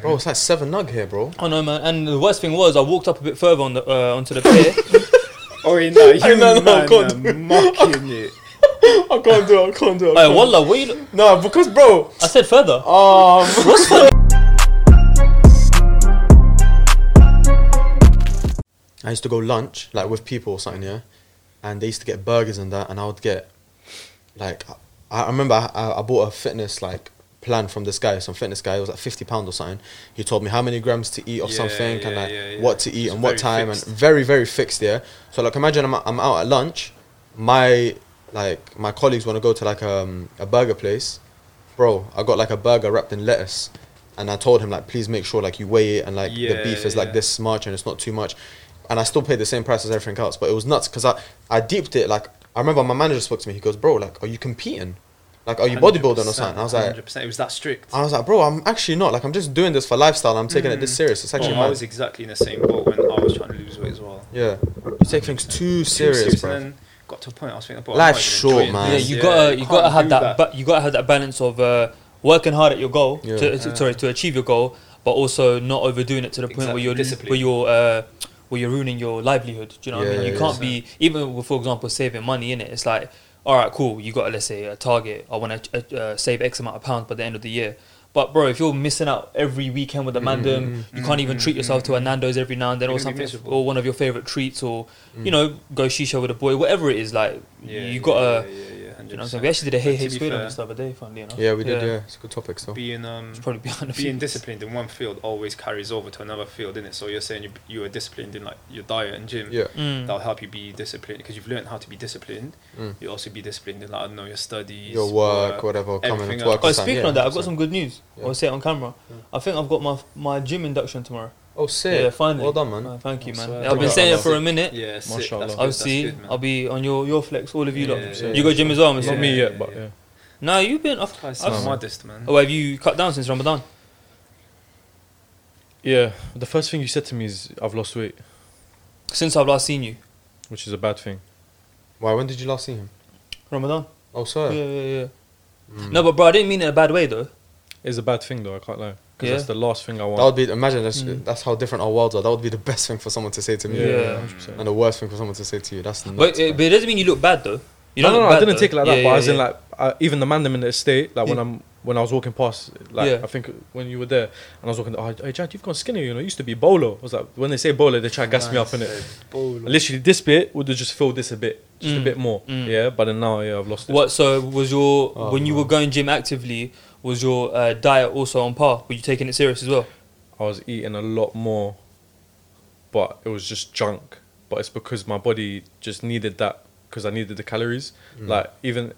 Bro, it's like seven nug here, bro. I know, man. And the worst thing was, I walked up a bit further on the uh, onto the pier. Oh, yeah, no, you no, no, man can't are do it. mocking it. I can't do it. I can't do it. Hey, wallah, what you? No, because bro. I said further. Um. What's further? I used to go lunch like with people or something, yeah, and they used to get burgers and that, and I would get like I, I remember I, I bought a fitness like plan from this guy, some fitness guy. It was like fifty pound or something. He told me how many grams to eat of Yeah, something yeah, and like yeah, what to eat It's and what time fixed. and very very fixed. Yeah. So like imagine I'm I'm out at lunch, my like my colleagues want to go to like um, a burger place, bro. I got like a burger wrapped in lettuce. And I told him like, please make sure like you weigh it and like the beef is like this much and it's not too much and I still paid the same price as everything else. But it was nuts because I, I deeped it. Like I remember my manager spoke to me. He goes, "Bro, like, are you competing? Like, are you bodybuilding or something?" I was like, 100%. It was that strict. I was like, "Bro, I'm actually not. Like, I'm just doing this for lifestyle. I'm taking it this Mm. serious. It's actually Oh, I was exactly in the same boat when I was trying to lose weight as well. yeah. You take things too Too serious, bro. And then got to a point I was thinking, bro, Life's I'm not short, man. Yeah, you Yeah, gotta you gotta have do that, but you gotta have that balance of uh, working hard at your goal Yeah. to, to- Yeah. sorry to achieve your goal, but also not overdoing it to the point where you're discipline. where you're uh, where you're ruining your livelihood. Do you know what I Yeah, mean? You yeah, can't yeah. be even with, for example, saving money in it. It's like, all right, cool. You got let's say a target. I want to uh, uh, save X amount of pounds by the end of the year. But bro, if you're missing out every weekend with a mandem, you can't even treat yourself to a Nando's every now and then, You're or something, or one of your favorite treats, or you know, go shisha with a boy, whatever it is. Like Yeah, you gotta. yeah, yeah, yeah, You know what I'm saying? We actually did a hey hey to be squid on fair, this the other day, funnily enough. Yeah, we did. Yeah, it's a good topic So Being um, It's probably behind a being disciplined in one field always carries over to another field, isn't it? So you're saying you you are disciplined in like your diet and gym. Yeah. Mm. That'll help you be disciplined because you've learned how to be disciplined. Mm. You also be disciplined in like I don't know your studies, Your work, whatever, coming everything to work. Oh, on speaking yeah, of that, I've got 100%. some good news. Yeah. I'll say it on camera. Yeah. I think I've got my my gym induction tomorrow. Oh, sick. Yeah, finally. Well done, man. Uh, thank you, I man. swear. I've been Yeah, saying it for a minute. Yeah, sick. Mashallah. That's good, I'll see. good. I'll be on your your flex. All of you Yeah, lot. yeah, You got gym as well, Mr. Not Yeah, me yet, but yeah. yeah. No, you've been. I've, That's I've- modest, man. oh, have you cut down since Ramadan? Yeah, the first thing you said to me is I've lost weight, Since I've last seen you, which is a bad thing. Why? When did you last see him? Ramadan. Oh, sorry. Yeah, yeah, yeah. Mm. No, but bro, I didn't mean it in a bad way though. It's a bad thing though. I can't lie, because Yeah. that's the last thing I want. That would be imagine that's Mm. that's how different our worlds are. That would be the best thing for someone to say to me, Yeah. 100%. and the worst thing for someone to say to you. That's nuts. But, it, but it doesn't mean you look bad though. You no, no, no, I didn't though. take it like that. Yeah, but yeah, as in like uh, even the man them in the estate, like when I'm when I was walking past, like Yeah. I think when you were there, and I was walking, oh, hey Jad, you've gone skinny. You know, it used to be bolo. I was like, when they say bolo, they try to gas me up in it. Literally, this bit would have just filled this a bit, just a Mm. bit more. Mm. Yeah, but then now, yeah, I've lost it. What? So was your Oh, when you were going gym actively? Was your uh, diet also on par? Were you taking it serious as well? I was eating a lot more, but it was just junk. But it's because my body just needed that because I needed the calories. Mm. Like even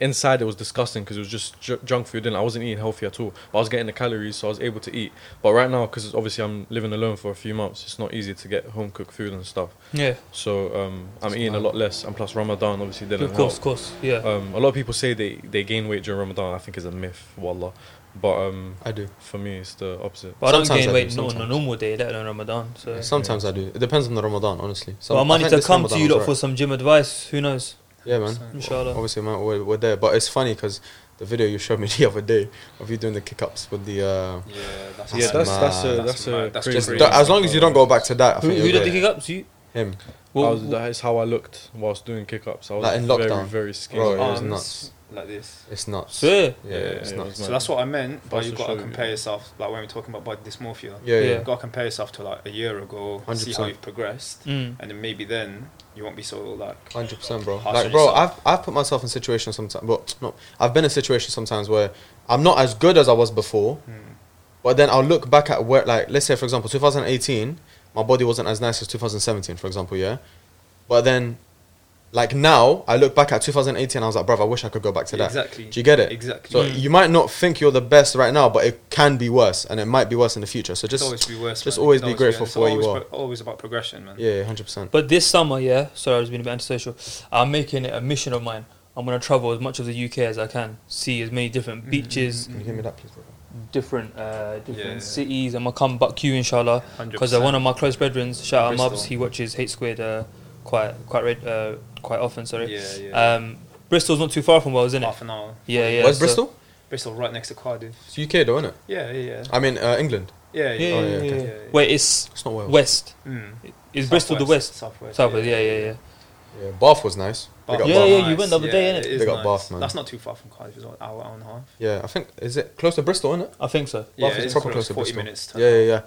inside, it was disgusting because it was just ju- junk food, and I wasn't eating healthy at all. But I was getting the calories, so I was able to eat. But right now, because obviously I'm living alone for a few months, it's not easy to get home cooked food and stuff. Yeah, So um, I'm That's eating a lot less, and plus Ramadan obviously didn't of course, of course. Yeah. Um, a lot of people say they they gain weight during Ramadan. I think is a myth, wallah. But um, I do. for me, it's the opposite. But I don't sometimes gain I weight do, no, on a sometimes. normal day, let alone Ramadan. So. Sometimes I do. It depends on the Ramadan, honestly. Some, well, I might need to this come to you was lot for some gym advice. Who knows? Yeah, man. Inshallah. Obviously, man, we're, we're there. But it's funny because the video you showed me the other day of you doing the kick ups with the. Uh, Yeah, that's Yeah, that's that's a mad. that's a. That's crazy. just crazy. as long as you don't go back to that, I Who, think who you're did the good. kick ups? You? Him. Well, was, that is how I looked whilst doing kick ups. I was Like in very lockdown? very skinny. Bro, it was nuts. like this. It's nuts. Swear? Yeah, Yeah, it's it nuts. So that's what I meant. But I'll you've got to show you. compare yourself, like when we're talking about body dysmorphia. Yeah, yeah. Yeah. You've got to compare yourself to like a year ago, see how you've progressed, Mm. and then maybe then you won't be so like. Hundred percent, bro. Like, bro. I've I've put myself in situations sometimes. but no, I've been in situations sometimes where I'm not as good as I was before, Hmm. but then I'll look back at where, like, let's say for example, 2018, my body wasn't as nice as 2017, for example, yeah. But then, like now, I look back at 2018, I was like, bro, I wish I could go back to that. Exactly. Do you get it? Exactly. So Mm. you might not think you're the best right now, but it can be worse, and it might be worse in the future. So Just just always be worse. just man. always It can be grateful it's for where you always are. pro- always about progression, man. yeah, hundred percent. But this summer, yeah, sorry, I was being a bit antisocial. I'm making it a mission of mine. I'm gonna travel as much of the UK as I can, see as many different Mm, beaches, Can you give me that, please, bro? different uh, different Yeah. cities. I'm gonna come back you, inshallah, 100. because uh, one of my close brethren, shout out Mubs, he watches H squared uh, quite quite red, uh, quite often. Sorry. Yeah, yeah. Um, Bristol's not too far from Wales, isn't it? Half an hour. Yeah, yeah. Where's so- Bristol? Bristol, right next to Cardiff. It's UK though, isn't it? Yeah, yeah, yeah. I mean, uh, England. Yeah, Yeah, yeah. Oh, yeah, yeah, yeah, okay. yeah. yeah. Wait, it's It's not Wales. west. Mm. Is Bristol the west? Southwest. Southwest, yeah, yeah, yeah. Yeah, Bath was nice. Bath up Yeah, Bath. yeah, you went the other day, innit? it is Big up nice. Bath, man. That's not too far from Cardiff. It's an hour, hour and a half. Yeah, I think is it close to Bristol, isn't it? I think so. Yeah, is it's proper close, close to 40 Bristol. minutes. Yeah, yeah, yeah.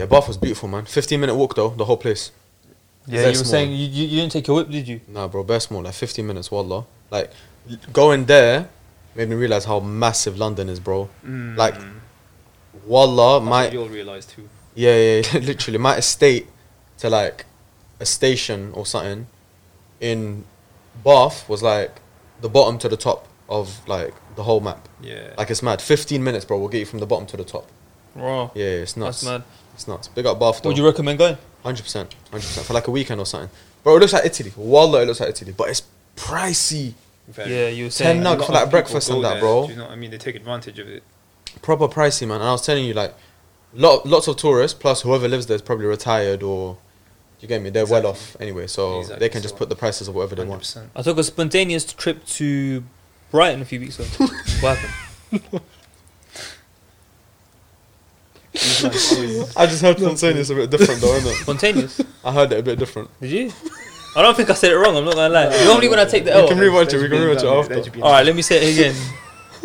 Yeah, Bath was beautiful, man. 15 minute walk though, the whole place. Yeah, you were small. saying you, you, you didn't take your whip, did you? Nah, bro, best small, like 15 minutes, wallah. Like, going there made me realize how massive London is, bro. Mm. Like, Wallah, That's my you'll realise too. yeah, yeah, yeah, literally my estate to like a station or something in Bath was like the bottom to the top of like the whole map. Yeah. Like it's mad. 15 minutes, bro, will get you from the bottom to the top. Wow. Yeah, yeah it's nuts. That's mad. It's nuts. Big up Bath though. Would you recommend going? Hundred percent, hundred percent for like a weekend or something. Bro, it looks like Italy. Wallah, it looks like Italy, but it's pricey. Very. Yeah, you were Ten saying. nug A lot for of like breakfast and that, there, bro. Do you know what I mean? They take advantage of it. Proper pricey, man. And I was telling you, like, lot, lots of tourists plus whoever lives there is probably retired or you get me. They're well off anyway, so Exactly, they can just put the prices of whatever they want. 100%. I took a spontaneous trip to Brighton a few weeks ago. what happened? I just heard spontaneous a bit different though, isn't it? Spontaneous? I heard it a bit different. Did you? I don't think I said it wrong. I'm not gonna lie. Normally when I take the We L, can rewatch it. We can rewatch it after. all right, let me say it again.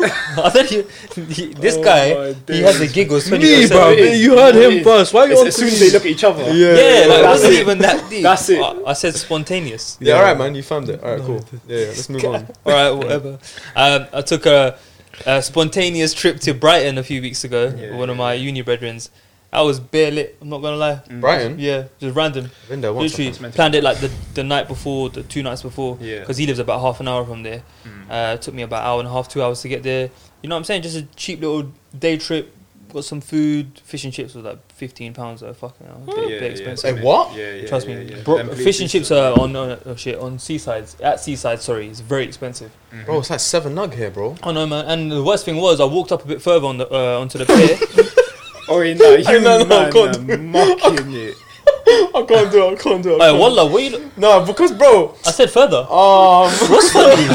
I thought you, he- this Oh guy, my he has the days. giggles. Me, bro. You heard him first. Why you As, on as soon as they look at each other. Yeah, Yeah, like it that's wasn't it. even that deep. That's it. I, I said spontaneous. Yeah, all right, man. You found it. All right, cool. Yeah, yeah let's move on. All right, whatever. Um, I took a, a spontaneous trip to Brighton a few weeks ago. Yeah, with one of my uni brethrens. I was bare lit. I'm not gonna lie. Mm. Brighton. Yeah, just random. Been there once. Literally think. meant to planned it like the, the night before, the two nights before. Yeah. Because he lives about half an hour from there. Mm. Uh, took me about an hour and a half, two hours to get there. You know what I'm saying? Just a cheap little day trip. Got some food. Fish and chips was like fifteen pounds. Though fucking hell, a bit, Yeah, bit yeah, expensive. Hey, what? Yeah, yeah, Trust yeah, me, yeah. Bro, Them blue fish and chips chips are on on oh shit on seasides at seaside. Sorry, it's very expensive. Mhm. Bro, it's like seven nug here, bro. Oh no, man! And the worst thing was, I walked up a bit further on the uh, onto the pier. Oh, yeah, nah, you no, no, man can't are mocking it. I can't do it. I can't do it. Hey, wallah, what you? No, because bro. I said further. Um. What's funny?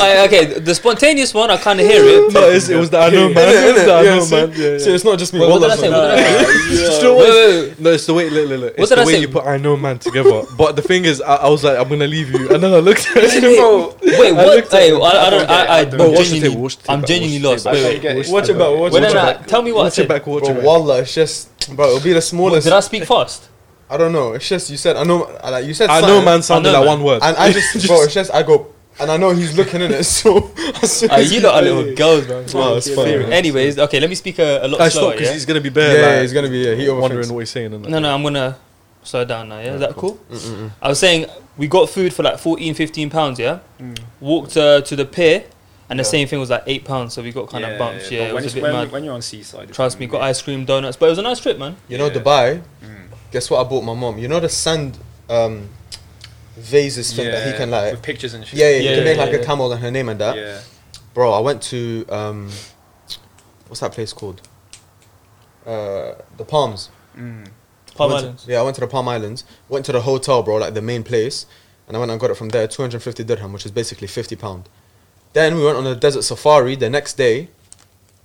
Aye, okay, the spontaneous one, I kind of hear it. No, it's, it was the I know man. It was the I know man. Yeah, See, yeah. it's not just me. Wait, what did I say? What did I say? It's Wait, wait, wait. No, it's the way. Look, look, look. What did the I way say? you put I know man together. But the thing is, I, I was like, I'm gonna leave you, and then I looked at Wait, it. Bro, Wait, what? Hey. I, I don't. I, I, I bro, don't- Watch the genuinely, tape, watch the tape I'm genuinely lost. Wait, wait. Watch it back. Watch it back. tell me what I Watch said. it back. Watch Bro, it back. wallah, it's just, bro, it'll be the smallest. Did I speak fast? I don't know. It's just you said I know. Like you said, I know something, man sounded I know, like man. one word. And I just, bro, it's just I go, and I know he's looking in it. So as soon Uh, you he- lot are little girls, bro. Oh, it's fine. man. Anyways, okay, let me speak a, a lot I slower. stop because Yeah? he's gonna be yeah, bare. yeah, like, he's gonna be. Yeah, he wondering what he's saying. innit? No, no, I'm gonna slow down now. Yeah, is that cool? Mm-mm-mm. I was saying we got food for like 14, 15 pounds. Yeah, Mm. walked uh, to the pier, and the Yeah. same thing was like eight pounds. So we got kind of bumped. Yeah, but it when, was a bit when, mad. when you're on seaside, Trust me, got ice cream, donuts, but it was a nice trip, man. You know Dubai. Guess what I bought my mom? You know the sand um, vases thing that he Yeah, can like. with pictures and shit. Yeah, yeah, you Yeah, can make like yeah. a camel and her name and that. yeah. Bro, I went to um, what's that place called? Uh, the Palms. Mm. Palm Went to- Islands. yeah, I went to the Palm Islands. Went to the hotel, bro, like the main place, and I went and got it from there, 250 dirham, which is basically 50 pound. Then we went on a desert safari the next day,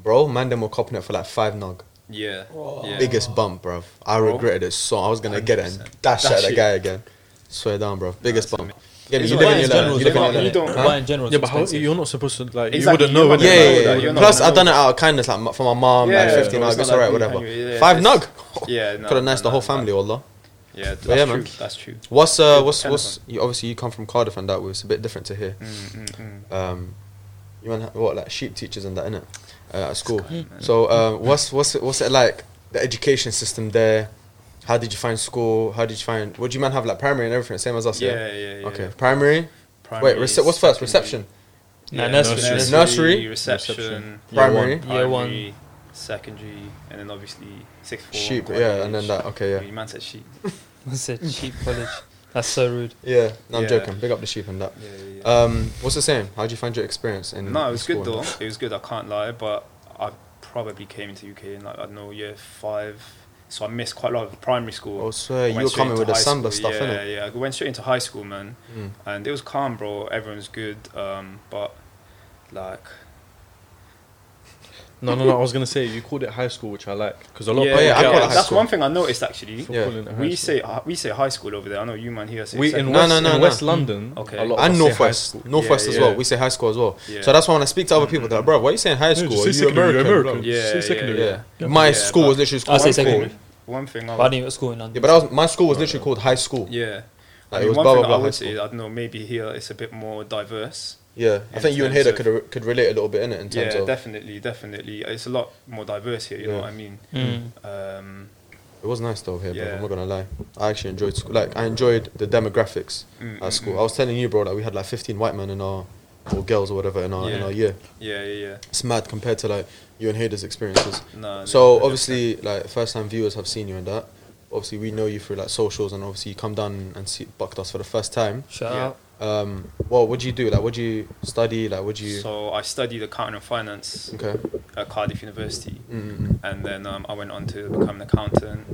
bro. Man, them were copping it for like five nog. Yeah. yeah. Biggest bump, bro. I regretted it so. I was gonna get it and dash Dash at that guy again. Swear down, bro. Biggest Nah, bump. it's Yeah, but you alright live in in your general, life. You you live in don't- your you life. don't- Huh? Dubai in general. Yeah, is but how, expensive. you're not supposed to like. Exactly, You wouldn't you're know. not innit? Yeah, gonna yeah, yeah. that, you're not Plus, I've done it out of kindness, like for my mom, Yeah, like yeah, 15 bro, nog. it's It's alright, whatever. yeah, Five nug. nog. Yeah, no, Could have nice the whole family, Allah. Yeah, that's yeah, true. That's true. What's uh, Yeah, what's what's you obviously you come from Cardiff and that was a bit different to here. Mm, mm, mm. Um, you man, what like sheep teachers and that innit? Uh, at school. Man. So uh, what's what's it, what's it like the education system there? How did you find school? How did you find? What do you man have like primary and everything? Same as us, yeah. yeah, yeah, yeah. Okay, primary. Primary, Wait, rece- what's first? Reception. Nah, Yeah, nursery. nursery, Nursery. reception, Reception. Year Primary. Year one. primary, secondary, and then obviously sixth form. Sheep, yeah, and then that. Okay, yeah. You man said sheep. I said cheap college. That's so rude. Yeah, no, I'm Yeah. joking. Big up the sheep and that. Yeah, yeah, yeah. Um, what's the same? How would you find your experience in? no, it was good and though. that? It was good. I can't lie, but I probably came into UK in like I don't know year five, so I missed quite a lot of primary school. Oh, swear, I you were straight coming into with the high samba school. stuff, yeah, innit? Yeah, I went straight into high school, man, Mm. and it was calm, bro. Everyone's good, um, but like No, no, no. I was gonna say you called it high school, which I like because a lot. yeah, of Oh, yeah, I people call it get high that's school. one thing I noticed actually. Yeah. calling it high We school. say uh, we say high school over there. I know you man here say we in secondary. No, West, no, no, in no. West London. Okay. a lot of and us say high Northwest. Northwest Yeah, as yeah. well. We say high school as well. Yeah. So that's why when I speak to other people, they're like, bro, why are you saying high Yeah, school? just Are say you secondary, American? American. Yeah, Say yeah, secondary. Yeah. Yeah. My Yeah, school was literally I'll say high school. secondary. One thing I But I didn't even school in London. Yeah, but I was, my school was literally called high school. yeah. Like, it was blah, blah, blah, I would say, I don't know, maybe here it's a bit more diverse. Yeah, I think you and terms Hader could could relate a little bit in it in terms Yeah, of definitely, definitely. It's a lot more diverse here. You know what I mean? Mm. Um, it was nice though here, bro. I'm not gonna lie. I actually enjoyed school. Like I enjoyed the demographics mm, at mm, school. mm. I was telling you, bro, like we had like 15 white men in our or girls or whatever in our in Yeah. our year. Yeah, yeah, yeah. It's mad compared to like you and Hader's experiences. No, no, So 100%. obviously, like first time viewers have seen you in that. Obviously, we know you through like socials, and obviously you come down and see bucked us for the first time. Shout Yeah. out. Um, well, what do you do? Like, what do you study? Like, what do you? So I studied accounting and finance okay. at Cardiff University, Mm-mm. and then um, I went on to become an accountant,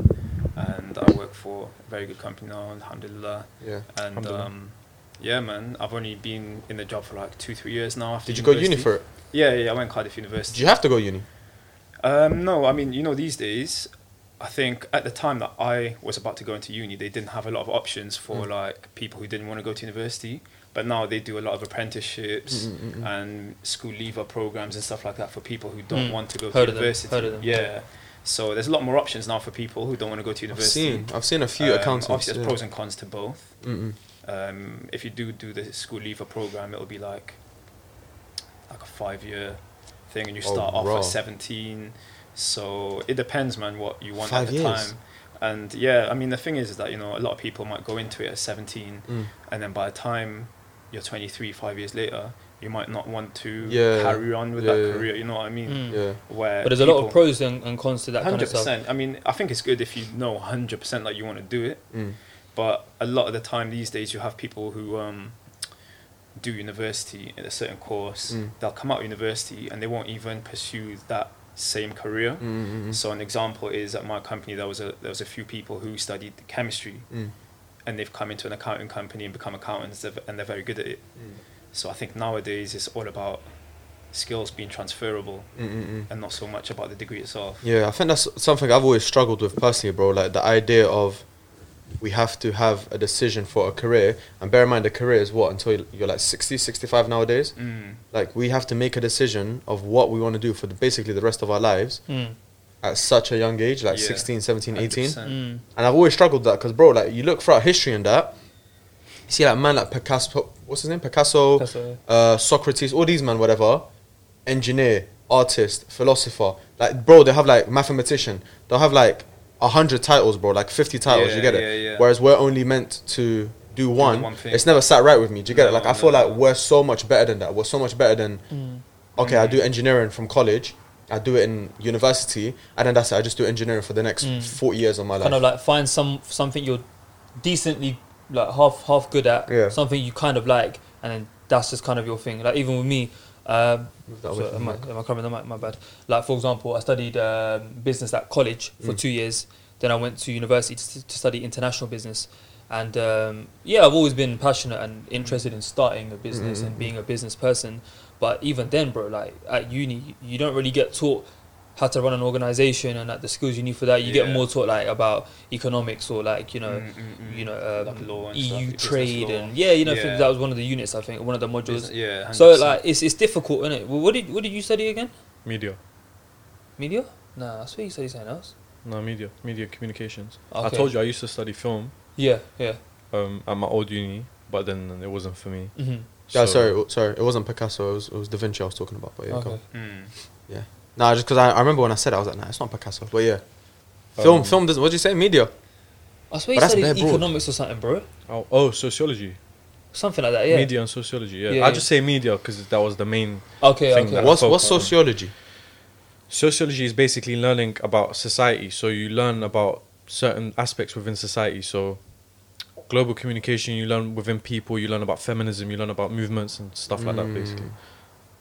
and I work for a very good company now, Alhamdulillah. Yeah. And Alhamdulillah. um, yeah, man, I've only been in the job for like two, three years now. After Did you go uni university. for it? Yeah, yeah, I went Cardiff University. Did you have to go uni? Um, no, I mean, you know, these days, I think at the time that I was about to go into uni, they didn't have a lot of options for Mm. like people who didn't want to go to university. But now they do a lot of apprenticeships Mm, mm, mm, mm. and school leaver programs and stuff like that for people who don't Mm. want to go Heard to university. heard of them. Yeah. So there's a lot more options now for people who don't want to go to university. I've seen. I've seen a few Um, accountants. Obviously, there's yeah. pros and cons to both. Um, if you do do the school leaver program, it'll be like like a five year thing, and you Oh, start off raw. at seventeen. So it depends, man, what you want Five at the years? time. And yeah, I mean the thing is, is that you know a lot of people might go into it at seventeen, Mm. and then by the time you're twenty three, five years later, you might not want to Yeah. carry on with Yeah, that yeah. career. You know what I mean? Mm. Yeah. Where But there's a lot of pros and, and cons to that kind Hundred of stuff. percent. I mean, I think it's good if you know hundred percent that you want to do it. Mm. But a lot of the time these days, you have people who um, do university in a certain course. Mm. They'll come out of university and they won't even pursue that same career. Mm-mm. So an example is at my company there was a there was a few people who studied chemistry Mm. and they've come into an accounting company and become accountants and they're very good at it. Mm. So I think nowadays it's all about skills being transferable Mm-mm. and not so much about the degree itself. Yeah, I think that's something I've always struggled with personally, bro. Like the idea of we have to have a decision for a career, and bear in mind the career is what until you're like 60, 65 nowadays. Mm. Like we have to make a decision of what we want to do for the, basically the rest of our lives Mm. at such a young age, like Yeah. 16, 17, 18. Mm. And I've always struggled with that because, bro, like you look throughout history and that, you see like man like Picasso, what's his name, Picasso, That's a, uh, Socrates, all these men, whatever, engineer, artist, philosopher. Like, bro, they have like mathematician. They'll have like a hundred titles, bro, like fifty titles. Yeah, you get it? yeah, yeah. Whereas we're only meant to do one. one thing. it's never sat right with me. Do you get it? Like, I feel no. like we're so much better than that. We're so much better than. mm. Okay, I Mm. do engineering from college. I do it in university, and then that's it. I just do engineering for the next Mm. forty years of my life. kind of like find some something you're decently like half half good at, Yeah. something you kind of like, and then that's just kind of your thing. Like even with me, um, Move that away so am, I, am I covering the mic? My bad. Like for example, I studied um, business at college for Mm. two years. Then I went to university to, to study international business. And um, yeah, I've always been passionate and interested in starting a business Mm, and mm, being a business person. But even then, bro, like at uni, you don't really get taught how to run an organization and like the skills you need for that. You get more taught like about economics or like you know, Mm, mm, mm. you know, um, Like law and EU stuff, trade and yeah, you know, Yeah. that was one of the units. I think one of the modules. Business- yeah. So 100%. like it's it's difficult, isn't it? Well, what did what did you study again? Media. Media? Nah, I swear you studied something else. No, media. Media communications. I told you I used to study film Yeah, yeah. um, at my old uni, but then it wasn't for me. Mm-hmm. Yeah, sorry, sorry. It wasn't Picasso. It was, it was Da Vinci I was talking about. But yeah, go Okay. on. Nah, just because I, I remember when I said it, I was like, nah, it's not Picasso. But yeah, film, Um, film. Doesn't. What did you say? Media. I swear But you that's studied bare broad. economics or something, bro. Oh, oh, sociology. Something like that. Yeah. Media and sociology. Yeah, Yeah, I yeah. just say media because that was the main. Okay. thing Okay. that- What's focus what's on- sociology? Sociology is basically learning about society. So you learn about certain aspects within society. So global communication, you learn within people. You learn about feminism. You learn about movements and stuff like that, Mm. basically.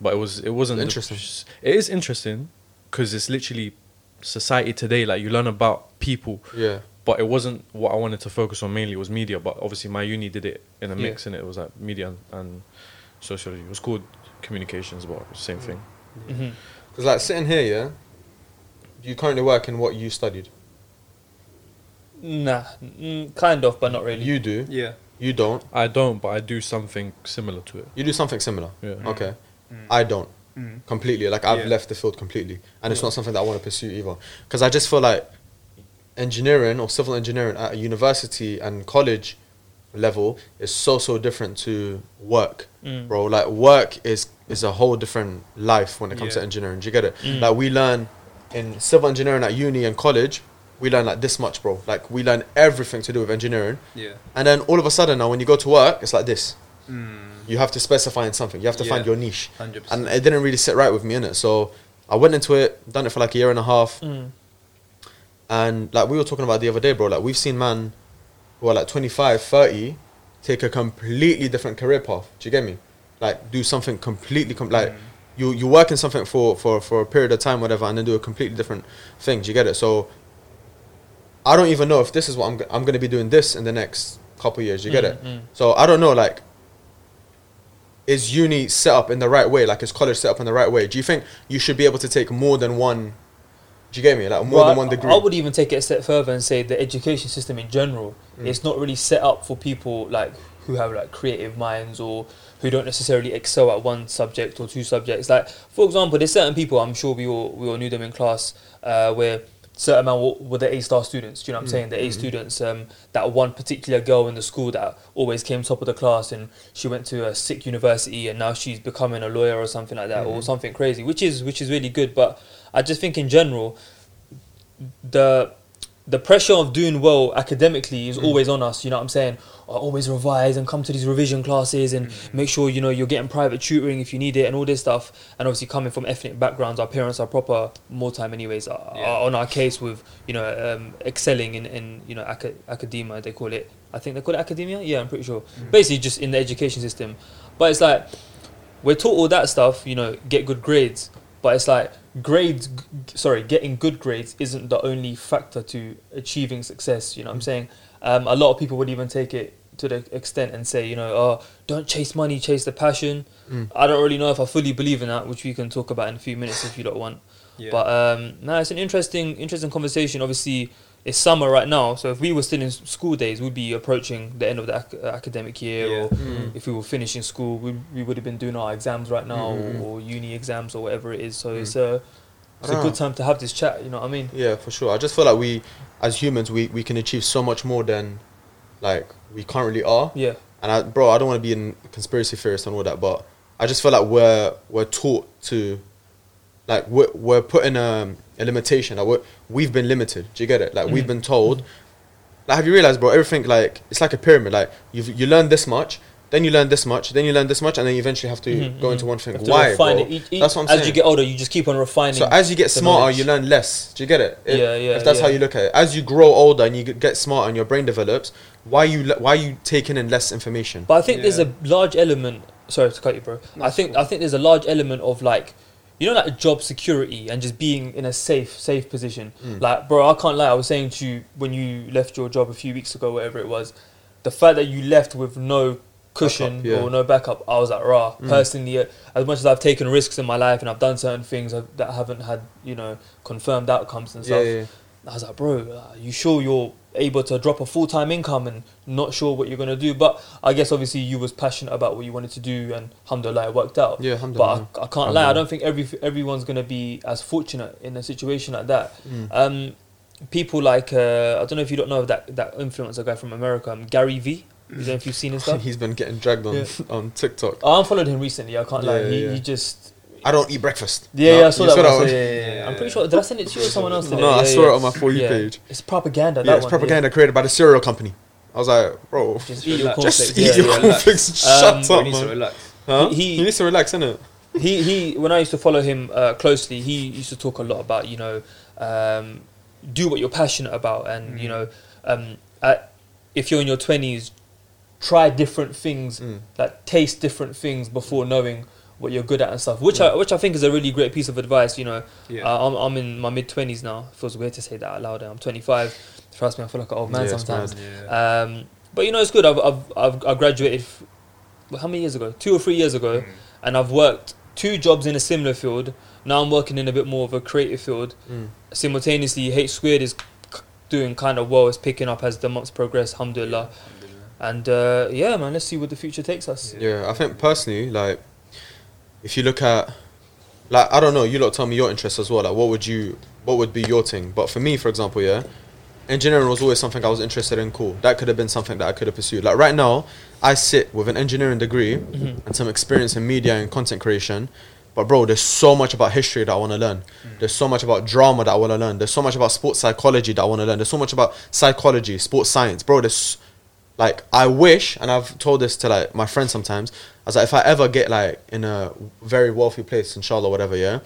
But it was it wasn't the- Interesting. It is interesting because it's literally society today. Like you learn about people, Yeah. but it wasn't what I wanted to focus on mainly. It was media, but obviously my uni did it in a Yeah. mix, and it was like media and, and sociology. It was called communications, but it was the same thing. Because like sitting here, yeah, you currently work in what you studied. Nah, mm, kind of, but not really. You do. Yeah. You don't. I don't, but I do something similar to it. You do something similar. Yeah. Okay. Mm. I don't Mm. completely. Like I've Yeah. left the field completely, and it's not something that I want to pursue either. Because I just feel like engineering or civil engineering at a university and college level is so so different to work, Mm. bro. Like work is is a whole different life when it comes to engineering. Do you get it? Mm. Like we learn in civil engineering at uni and college, we learn like this much, bro. Like we learn everything to do with engineering, Yeah. and then all of a sudden now when you go to work, it's like this. Mm. You have to specify in something. You have to find your niche Hundred and percent. it didn't really sit right with me in it. So I went into it, done it for like a year and a half, Mm. and like we were talking about the other day, bro. Like we've seen man who are like 25, 30 take a completely different career path. Do you get me? Like do something completely com- like Mm. you you work in something for for for a period of time, whatever, and then do a completely different thing. Do you get it? So I don't even know if this is what I'm I'm going to be doing this in the next couple years. You get Mm, it? mm. So I don't know, like, is uni set up in the right way? Like, is college set up in the right way? Do you think you should be able to take more than one? Do you get me? Like more Well, than one degree. I would even take it a step further and say the education system in general, Mm. it's not really set up for people like who have like creative minds or who don't necessarily excel at one subject or two subjects. Like for example, there's certain people I'm sure we all we all knew them in class uh, where certain amount were, were the A star students. Do you know what I'm Mm. saying? The A Mhm. students. Um, that one particular girl in the school that always came top of the class and she went to a sick university and now she's becoming a lawyer or something like that or Mhm. something crazy, which is which is really good. But I just think in general, the the pressure of doing well academically is Mm. always on us. You know what I'm saying? I always revise and come to these revision classes and Mm. make sure you know you're getting private tutoring if you need it and all this stuff. And obviously, coming from ethnic backgrounds, our parents are proper more time anyways are, Yeah. are on our case with you know um, excelling in, in you know aca- academia they call it. I think they call it academia. Yeah, I'm pretty sure. Mm. Basically, just in the education system. But it's like we're taught all that stuff. You know, get good grades. But it's like grades. g- Sorry, getting good grades isn't the only factor to achieving success. You know what I'm Mm. saying? Um, a lot of people would even take it to the extent and say, you know, oh, don't chase money, chase the passion. Mm. I don't really know if I fully believe in that, which we can talk about in a few minutes if you don't want. Yeah. But um, no, it's an interesting, interesting conversation. Obviously, it's summer right now, so if we were still in school days, we'd be approaching the end of the ac- uh, academic year, Yeah. or Mm. if we were finishing school, we, we would have been doing our exams right now, Mm. or, or uni exams, or whatever it is. So Mm. it's a, it's a Ah. good time to have this chat. You know what I mean? Yeah, for sure. I just feel like we, as humans, we, we can achieve so much more than, like, we currently are. Yeah. And I, bro, I don't want to be a conspiracy theorist and all that, but I just feel like we're we're taught to, like, we're we're put in a, a limitation. Like, we're, we've been limited. Do you get it? Like, we've Mhm. been told. Like, have you realized, bro? Everything like it's like a pyramid. Like, you you learn this much, then you learn this much, then you learn this much, and then you eventually have to Mhm, go mhm. into one thing. You have to Why, bro? it. Each- each- That's what I'm as saying. you get older, you just keep on refining. So as you get smarter, knowledge. you learn less. Do you get it? If, Yeah, yeah, If that's how you look at it, as you grow older and you get- get smarter and your brain develops, why you le- why you taking in less information? But I think there's a large element. Sorry to cut you, bro. No, I think cool. I think there's a large element of like, you know, like job security and just being in a safe, safe position. Mm. Like, bro, I can't lie. I was saying to you when you left your job a few weeks ago, whatever it was, the fact that you left with no cushion Backup, yeah. or no backup, I was like, rah. Mm. Personally, uh, as much as I've taken risks in my life and I've done certain things that that haven't had, you know, confirmed outcomes and stuff. yeah, yeah. I was like, bro, uh, you sure you're able to drop a full time income and not sure what you're gonna do? But I guess obviously you was passionate about what you wanted to do, and alhamdulillah, it worked out. yeah But. I, I can't lie, I don't think every everyone's gonna be as fortunate in a situation like that. Mm. Um, people like uh, I don't know if you don't know that that influencer guy from America, um, Gary V. I don't know if you've seen his stuff. He's been getting dragged on Yeah. on TikTok. I unfollowed him recently. I can't lie. Yeah, he, yeah. he just I don't eat breakfast. yeah, No, yeah I saw you that. one. Yeah, yeah. I'm pretty sure. Did I send it to you or someone else? Today? No, I saw it on my for you page. It's propaganda. Yeah, it's one, propaganda created by the cereal company. I was like, bro. Just eat your cornflakes. just eat your yeah. relax. cornflakes. Um, Shut up, he needs to man. relax. Huh? He- he needs to relax, innit? he he when I used to follow him uh, closely, he used to talk a lot about you know um, do what you're passionate about, and you Mm. know um, at, if you're in your twenties, try different things, Mm. like taste different things before knowing what you're good at and stuff. Which I which I think is a really great piece of advice. You know, Yeah. uh, I'm I'm in my mid twenties now. It Feels weird to say that out loud. I'm 25. Trust me, I feel like an old man Yeah, sometimes. yeah. Um, but you know, it's good. I've I've, I've I graduated. f- how many years ago? Two or three years ago Mm. and I've worked two jobs in a similar field. Now I'm working in a bit more of a creative field. Mm. Simultaneously, H squared is c- doing kind of well. It's picking up as the months progress. Alhamdulillah. And uh, yeah, man, let's see what the future takes us. Yeah, I think personally, like, if you look at, like, I don't know, you lot tell me your interests as well. Like, what would you, what would be your thing? But for me, for example, yeah, engineering was always something I was interested in. Cool, that could have been something that I could have pursued. Like right now, I sit with an engineering degree Mhm. and some experience in media and content creation. But bro, there's so much about history that I want to learn. There's so much about drama that I want to learn. There's so much about sports psychology that I want to learn. There's so much about psychology, sports science, bro. There's like I wish, and I've told this to like my friends sometimes. Was like, if I ever get like in a very wealthy place, inshallah, whatever, yeah,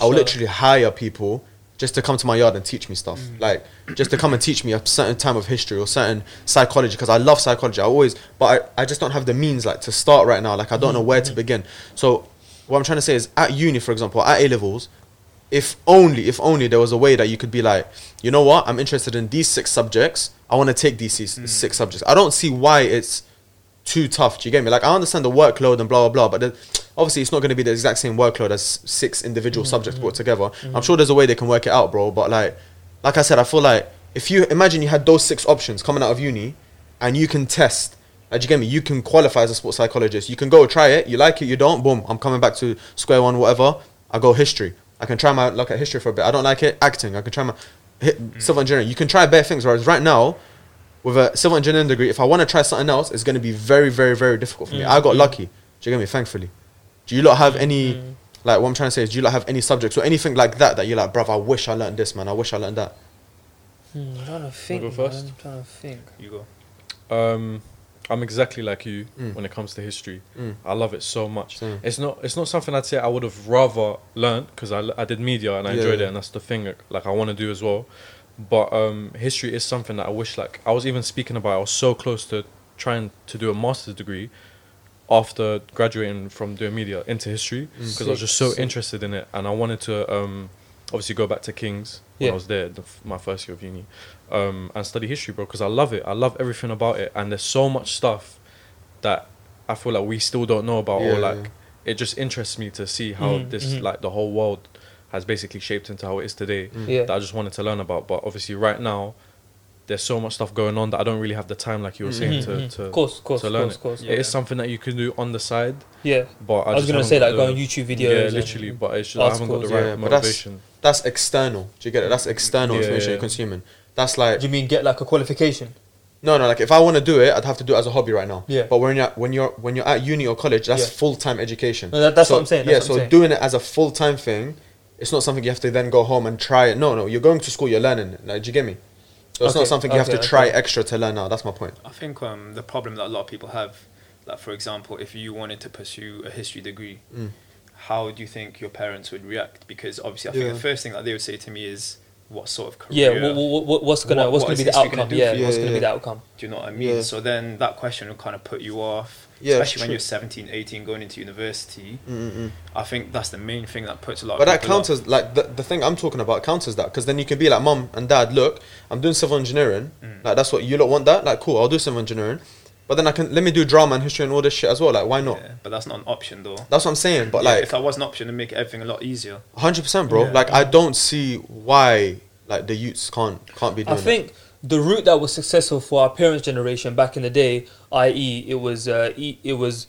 I'll literally hire people just to come to my yard and teach me stuff. Mm. Like just to come and teach me a certain time of history or certain psychology because I love psychology. I always, but I, I just don't have the means like to start right now. Like I don't know where to mm. begin. So what I'm trying to say is at uni, for example, at A levels, if only, if only there was a way that you could be like, you know what, I'm interested in these six subjects. I want to take these six- mm. six subjects. I don't see why it's too tough. Do you get me? Like I understand the workload and blah blah blah, but obviously it's not going to be the exact same workload as six individual subjects put together. I'm sure there's a way they can work it out, bro. But like, like I said, I feel like if you imagine you had those six options coming out of uni, and you can test. Like, do you get me? You can qualify as a sports psychologist. You can go try it. You like it, you don't. Boom. I'm coming back to square one. Whatever. I go history. I can try my luck at history for a bit. I don't like it. Acting. I can try my hit, civil engineering. You can try bare things. Whereas right now, with a civil engineering degree, if I want to try something else, it's going to be very, very, very difficult for me. Mm, I got mm. lucky. Do you get me? Thankfully. Do you lot have any, Mm. like, what I'm trying to say is, do you lot have any subjects or anything like that that you're like, bruv, I wish I learned this, man. I wish I learned that. Hmm, I'm trying to think. go first? I'm trying to think. You go. Um, I'm exactly like you Mm. when it comes to history. Mm. I love it so much. Same. It's not it's not something I'd say I would have rather learned because I, I did media and I Yeah, enjoyed yeah. it and that's the thing like, like I want to do as well. But um, history is something that I wish like I was even speaking about. I was so close to trying to do a master's degree after graduating from doing media into history Mm. because I was just so interested in it and I wanted to um, obviously go back to King's when Yeah. I was there the, f- my first year of uni um, and study history, bro, because I love it. I love everything about it, and there's so much stuff that I feel like we still don't know about, Yeah, or like yeah. it just interests me to see how Mhm, this mhm. like the whole world has basically shaped into how it is today. Mm. Yeah. That I just wanted to learn about, but obviously right now. There's so much stuff going on that I don't really have the time, like you were saying, Mhm, to, mhm. to Of course, course, to learn course, it. Yeah. It is something that you can do on the side, Yeah. but I, I, was gonna say got like go on YouTube videos. Yeah, literally, but it's just, I haven't got the right yeah, but that's- motivation. That's external. Do you get it? That's external Yeah, information yeah. you're consuming. That's like Do you mean get like a qualification? no, no. Like if I want to do it, I'd have to do it as a hobby right now. Yeah. But when you're when you're when you're at uni or college, that's Yeah. full time education. No, that- that's So- what I'm saying. yeah. That's so what I'm saying. doing it as a full time thing, it's not something you have to then go home and try it. No, no. You're going to school. You're learning. Like, do you get me? So it's Okay, not something you have to try okay. extra to learn now. That's my point. I think um, the problem that a lot of people have, like for example, if you wanted to pursue a history degree, Mm. how do you think your parents would react? Because obviously, I think Yeah. the first thing that they would say to me is, "What sort of Yeah. career?" What, what, what's gonna What- what's what gonna be the history gonna outcome? do Yeah. What's Yeah, gonna be the outcome? Do you know what I mean? Yeah. So then that question will kind of put you off, Yeah, especially when true. you're 17, 18, going into university. Mm-mm. I think that's the main thing that puts a lot. But of that people off. counters like the, the thing I'm talking about counters that because then you can be like mom and dad look I'm doing civil engineering Mm. like that's what you lot want that like cool I'll do civil engineering but then I can let me do drama and history and all this shit as well like why not Yeah, but that's not an option though. that's what I'm saying but Yeah, like if that was an option, it'd make everything a lot easier. hundred percent bro Yeah. like I don't see why like the youths can't can't be I doing think the route that was successful for our parents' generation back in the day, i.e., it was uh, e- it was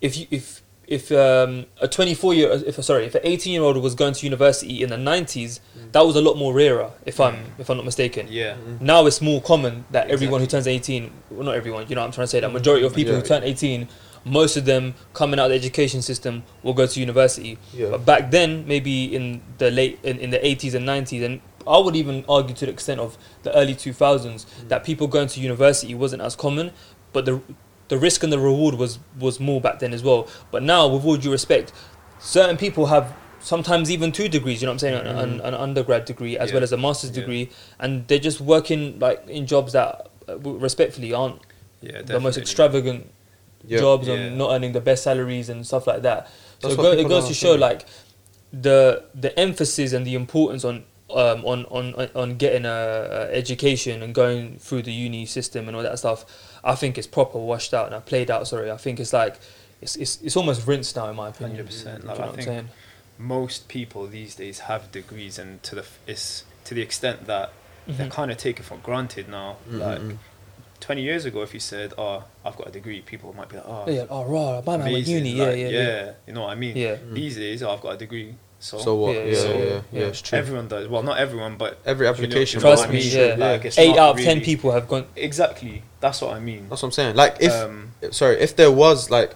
if you if if um, a 24 year if sorry if an 18 year old was going to university in the 90s, that was a lot more rarer. If I'm if I'm not mistaken. Yeah. Now it's more common that everyone who turns 18, well, not everyone, you know what I'm trying to say, that majority of people Yeah. who turn 18, most of them coming out of the education system will go to university. Yeah. But back then, maybe in the late, in, in the 80s and 90s, and I would even argue to the extent of the early 2000s, that people going to university wasn't as common, but the the risk and the reward was was more back then as well. But now, with all due respect, certain people have sometimes even two degrees. You know what I'm saying? An, an, an undergrad degree as Yeah. well as a master's Yeah. degree, and they're just working like in jobs that, uh, respectfully, aren't Yeah. the most extravagant Yeah. jobs Yeah. and not earning the best salaries and stuff like that. So it, go, it goes to show like the the emphasis and the importance on um, on, on on- on getting a, a education and going through the uni system and all that stuff. I think it's proper washed out and I played out. Sorry, I think it's like it's, it's it's almost rinsed now in my opinion. Hundred percent. Like you know I what I'm think saying? most people these days have degrees, and to the f- it's to the extent that they're Mhm. kind of taken for granted now. Mm, Like mm, mm. twenty years ago, if you said, "Oh, I've got a degree," people might be like, "Oh, Yeah, oh raw, my man went amazing," uni, yeah, like, yeah, yeah, You know what I mean? yeah. Mm. These days, oh, I've got a degree. So, So what? Yeah, Yeah, yeah, yeah, yeah, It's true. everyone does. Well, not everyone, but Every application. you know Trust me, yeah. Like, Eight out of ten people have gone. Exactly. That's what I mean. That's what I'm saying. Like if um, sorry, if there was like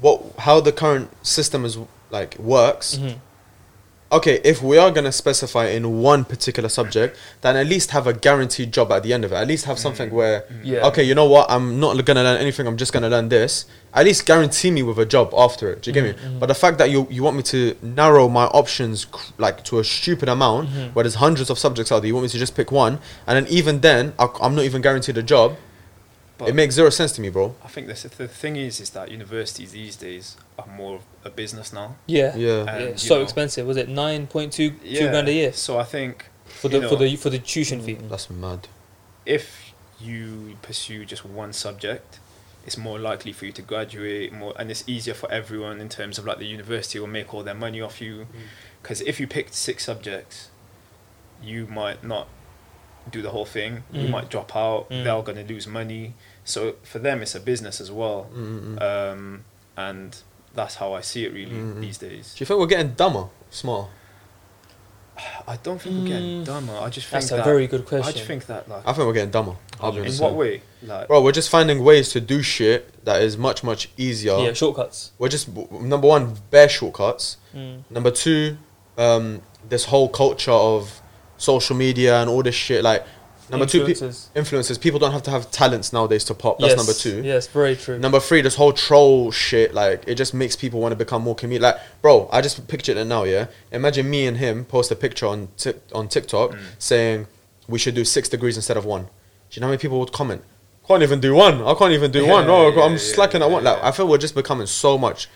what how the current system is like works. Mhm. Okay, if we are gonna specify in one particular subject, then at least have a guaranteed job at the end of it. At least have something Mm. where Yeah. okay, you know what, I'm not gonna learn anything. I'm just gonna learn this. At least guarantee me with a job after it. Do you get me? Mhm, mhm. But the fact that you you want me to narrow my options cr- like to a stupid amount, Mhm. where there's hundreds of subjects out there, you want me to just pick one, and then even then, I, I'm not even guaranteed a job. but it makes zero sense to me, bro. I think this, the thing is, is that universities these days are more a business now. Yeah, Yeah. And, yeah. So know- expensive. Was it nine point two two grand a year So I think for you the for the for the tuition fee? That's mad. if you pursue just one subject, it's more likely for you to graduate more, and it's easier for everyone in terms of like the university will make all their money off you. Because if you picked six subjects, you might not do the whole thing. You Mm. might drop out. Mm. They're going to lose money. So for them, it's a business as well. Um, and that's how I see it really Mm. these days. Do you think we're getting dumber, smarter? I don't think we're getting Mm. dumber. I just think That's a that, very good question. I just think that like I think we're getting dumber. I'll in what way? Like Bro, we're just finding ways to do shit that is much much easier. yeah, shortcuts. We're just number one, bare shortcuts. Mm. Number two, um, this whole culture of social media and all this shit. Like number two, pe- Influencers. influencers. People don't have to have talents nowadays to pop. That's yes, number two. Yes, very true. Number three, this whole troll shit, like it just makes people want to become more comedic. Like, bro, I just pictured it now. Yeah, imagine me and him post a picture on Tik on TikTok Mm. saying we should do six degrees instead of one. Do you know how many people would comment? Can't even do one. I can't even do Yeah, one. No, yeah, I'm yeah, slacking at yeah, one. Like, yeah. I feel we're just becoming so much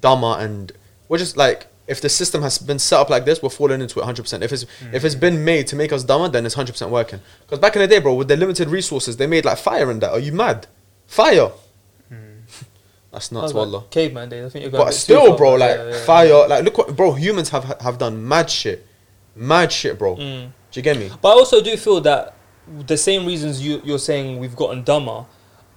dumber, and we're just like, if the system has been set up like this, we're falling into it 100. percent If it's mm. if it's been made to make us dumber, then it's 100 percent working. Because back in the day, bro, with the limited resources, they made like fire in that. Are you mad? Fire. Mm. That's I nuts, was like, wallah. caveman days. I think you're going But still, bro, like yeah, yeah, fire, like look what, bro, humans have have done mad shit, mad shit, bro. Mm. Do you get me? But I also do feel that the same reasons you, you're saying we've gotten dumber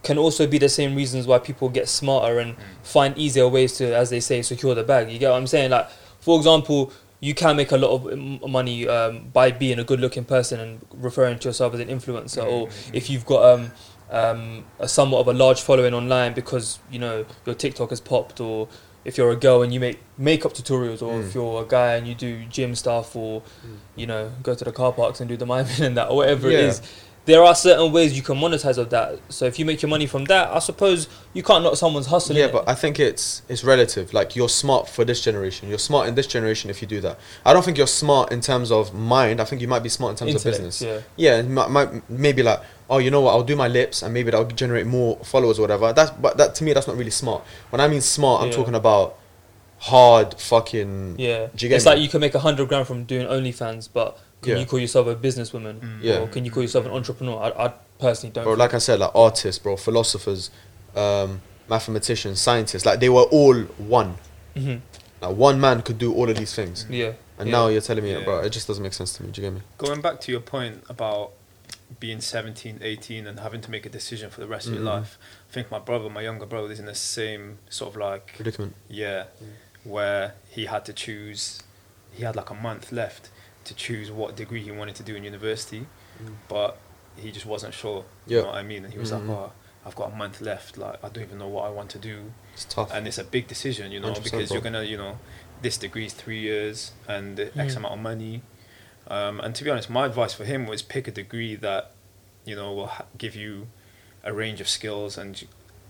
can also be the same reasons why people get smarter and mm. find easier ways to, as they say, secure the bag. You get what I'm saying? Like, for example, you can make a lot of money um, by being a good-looking person and referring to yourself as an influencer, or if you've got um, um, a somewhat of a large following online because you know your TikTok has popped, or if you're a girl and you make makeup tutorials, or Mm. if you're a guy and you do gym stuff, or you know go to the car parks and do the miming and that, or whatever it Yeah. is. There are certain ways you can monetize of that. So if you make your money from that, I suppose you can't knock someone's hustle. Yeah, but I think it's it's relative. Like you're smart for this generation. You're smart in this generation if you do that. I don't think you're smart in terms of mind. I think you might be smart in terms Intellect, of business. Yeah. Yeah, might, might maybe like oh you know what I'll do my lips and maybe that'll generate more followers or whatever. That's but that to me that's not really smart. When I mean smart, I'm Yeah. talking about hard fucking Yeah, Do you get it's me? like you can make a hundred grand from doing OnlyFans, but can Yeah. you call yourself a businesswoman? Mm. Yeah. Or can you call yourself an entrepreneur? I, I personally don't. bro. Like I said, like artists, bro, philosophers, um, mathematicians, scientists. Like they were all one. Mhm. Like one man could do all of these things. Yeah. And yeah. now you're telling me, Yeah. bro, it just doesn't make sense to me. Do you get me? Going back to your point about being 17, 18 and having to make a decision for the rest of Mhm. your life, I think my brother, my younger brother, is in the same sort of like, Predicament. yeah, where he had to choose, he had like a month left to choose what degree he wanted to do in university, but he just wasn't sure. You Yeah. know what I mean? And he was Mhm. like, oh, I've got a month left. Like, I don't even know what I want to do. It's tough. and it's a big decision, you know, 100%, because you're gonna, you know, this degree is three years and X Mm. amount of money. Um, and to be honest, my advice for him was pick a degree that, you know, will ha- give you a range of skills and j-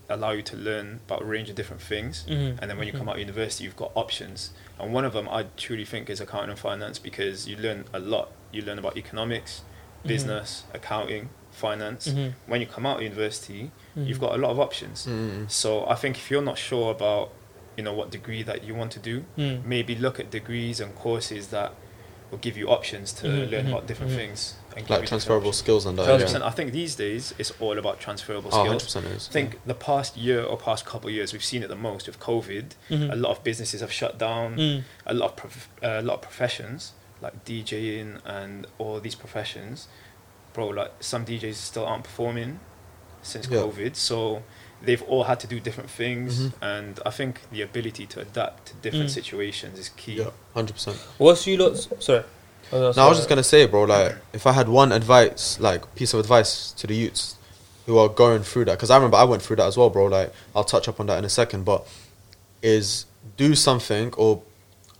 allow you to learn about a range of different things. Mhm. And then when you come Mhm. out of university, you've got options. And one of them I truly think is accounting and finance because you learn a lot. You learn about economics, Mhm. business, accounting, finance. Mhm. When you come out of university, you've Mhm. got a lot of options. So I think if you're not sure about, you know, what degree that you want to do, Mm. maybe look at degrees and courses that will give you options to Mhm, learn about different mhm. things and Like transferable skills and that. Yeah. I think these days it's all about transferable Oh, skills. 100% it is. I think the past year or past couple of years we've seen it the most with COVID. Mhm. A lot of businesses have shut down. Mm. A lot of prof- uh, a lot of professions like DJing and all these professions, bro. Like some DJs still aren't performing since Yeah. COVID, so they've all had to do different things. Mhm. And I think the ability to adapt to different Mm. situations is key. Yeah, 100%. What's you lot? Sorry. Oh, No, I was just gonna say, bro. Like, if I had one advice, like piece of advice to the youths who are going through that, because I remember I went through that as well, bro. Like, I'll touch up on that in a second, but is do something or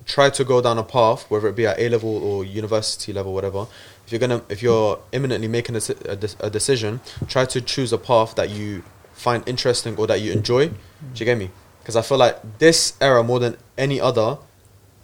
try to go down a path, whether it be at A level or university level, whatever. If you're gonna, if you're imminently making a, a, a decision, try to choose a path that you find interesting or that you enjoy. Do you get me? Because I feel like this era more than any other,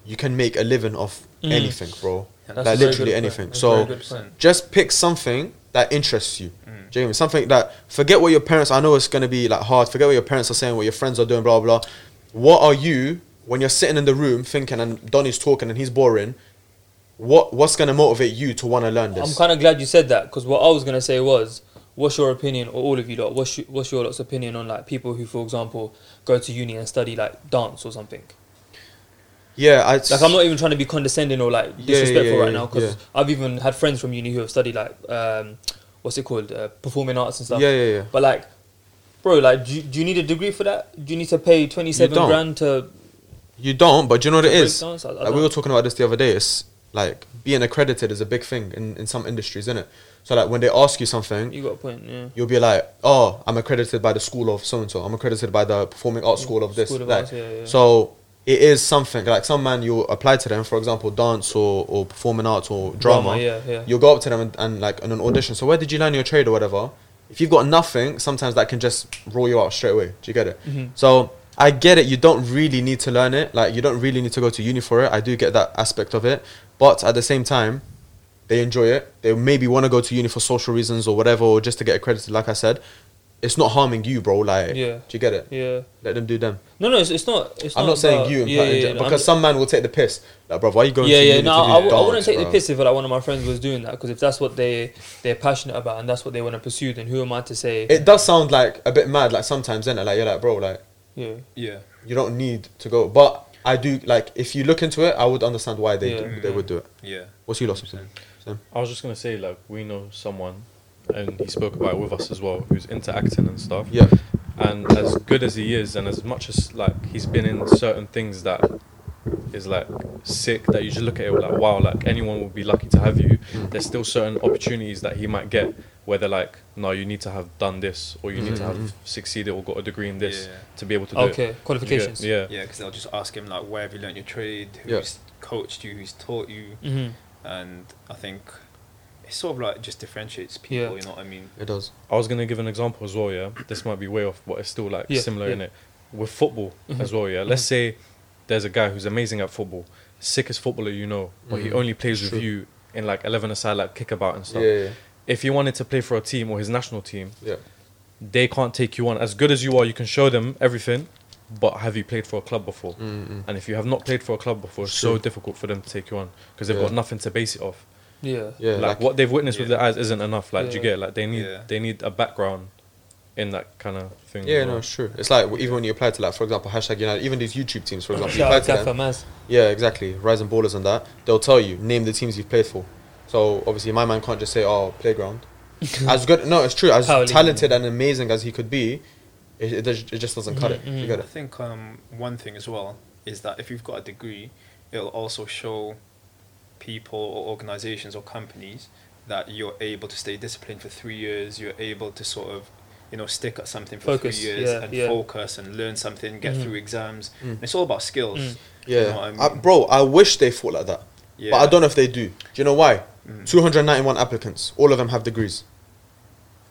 you can make a living off Mm. anything, bro And That's like literally good point. anything. So- very good point. just pick something that interests you. Mm. Do you get me? Something that forget what your parents. I know it's gonna be like hard. Forget what your parents are saying, what your friends are doing, blah blah. blah. What are you when you're sitting in the room thinking and Donny's talking and he's boring? What what's gonna motivate you to want to learn this? I'm kind of glad you said that because what I was gonna say was, what's your opinion, or all of you lot, what's your, what's your lot's opinion on like people who, for example, go to uni and study like dance or something? yeah, I Like I'm not even trying to be condescending or like Yeah, disrespectful yeah, right now because yeah. I've even had friends from uni who have studied like um, what's it called, uh, performing arts and stuff. yeah, yeah. Yeah. But like, bro, like, do you, do you need a degree for that? Do you need to pay twenty seven grand to? You don't, but do you know what it is? dance? I- I Like we were talking about this the other day. It's like being accredited is a big thing in, in some industries, isn't it? So like when they ask you something, You got a point, yeah. you'll be like, "Oh, I'm accredited by the school of so and so. I'm accredited by the performing arts school of this." School of like, Arts, yeah, yeah. So it is something like some man you apply to them, for example, dance or, or performing arts or drama. yeah, yeah. You'll go up to them and, and like in an audition. So where did you learn your trade or whatever? If you've got nothing, sometimes that can just roll you out straight away. Do you get it? Mhm. So I get it. You don't really need to learn it. Like you don't really need to go to uni for it. I do get that aspect of it. But at the same time, they enjoy it. They maybe want to go to uni for social reasons or whatever, or just to get accredited. Like I said, it's not harming you, bro. Like, Yeah. do you get it? Yeah. Let them do them. No, no, it's, it's not. It's I'm not saying about- you, yeah, yeah, yeah, because I'm- some man will take the piss. Like, bro, why are you going yeah, to yeah. uni No, to I, do w- I wouldn't dance, take the piss if like one of my friends was doing that because if that's what they they're passionate about and that's what they want to pursue, then who am I to say? It does sound like a bit mad, like sometimes, innit? Like you're like, bro, like yeah, Yeah. you don't need to go. But I do like if you look into it, I would understand why they Yeah. do, they would do it. Yeah. What's your loss? I was just gonna say like we know someone, and he spoke about it with us as well, who's into acting and stuff. Yeah, And as good as he is, and as much as like he's been in certain things that is like sick, that you just look at it like wow, like anyone would be lucky to have you. Mm. There's still certain opportunities that he might get where they're like, no, you need to have done this, or you need to have succeeded or got a degree in this Yeah. to be able to do okay, You get- qualifications. Yeah. Yeah, because they'll just ask him like, where have you learned your trade? Yeah. Who's coached you? Who's taught you? hmm And I think it sort of like just differentiates people. Yeah. You know what I mean? it does. I was gonna give an example as well. Yeah, this might be way off, but it's still like Yeah, similar yeah. in it with football Mhm. as well. Yeah, let's say there's a guy who's amazing at football, sickest footballer you know, but he Mhm. only plays True. with you in like eleven aside, like kickabout and Yeah, stuff. yeah, If he wanted to play for a team or his national team, yeah. they can't take you on. As good as you are, you can show them everything, but have you played for a club before? Mm-mm. And if you have not played for a club before, it's True. so difficult for them to take you on because they've Yeah. got nothing to base it off. Yeah. Yeah, like, like, what they've witnessed with Yeah. their eyes isn't enough. Like, do you Yeah. get like they need Yeah. they need a background in that kind of thing. yeah, as no, it's true. It's like even when you apply to like, for example, hashtag United, even these YouTube teams, for example, you apply to them. Yeah, exactly. Rising ballers and that. They'll tell you name the teams you've played for. So obviously, my man can't just say, "Oh, playground." as good, no, it's true. As Powerleague. talented and amazing as he could be, it, it, it just doesn't cut it. Mhm, You get I think um, one thing as well is that if you've got a degree, it'll also show people or organizations or companies that you're able to stay disciplined for three years. You're able to sort of, you know, stick at something for Focus, three years yeah, and yeah. focus and learn something, get Mhm. through exams. Mm. It's all about skills. Mm. You know Yeah, I mean? I- bro. I wish they thought like that, Yeah. but I don't know if they do. Do you know why? Mm. 291 applicants. All of them have degrees.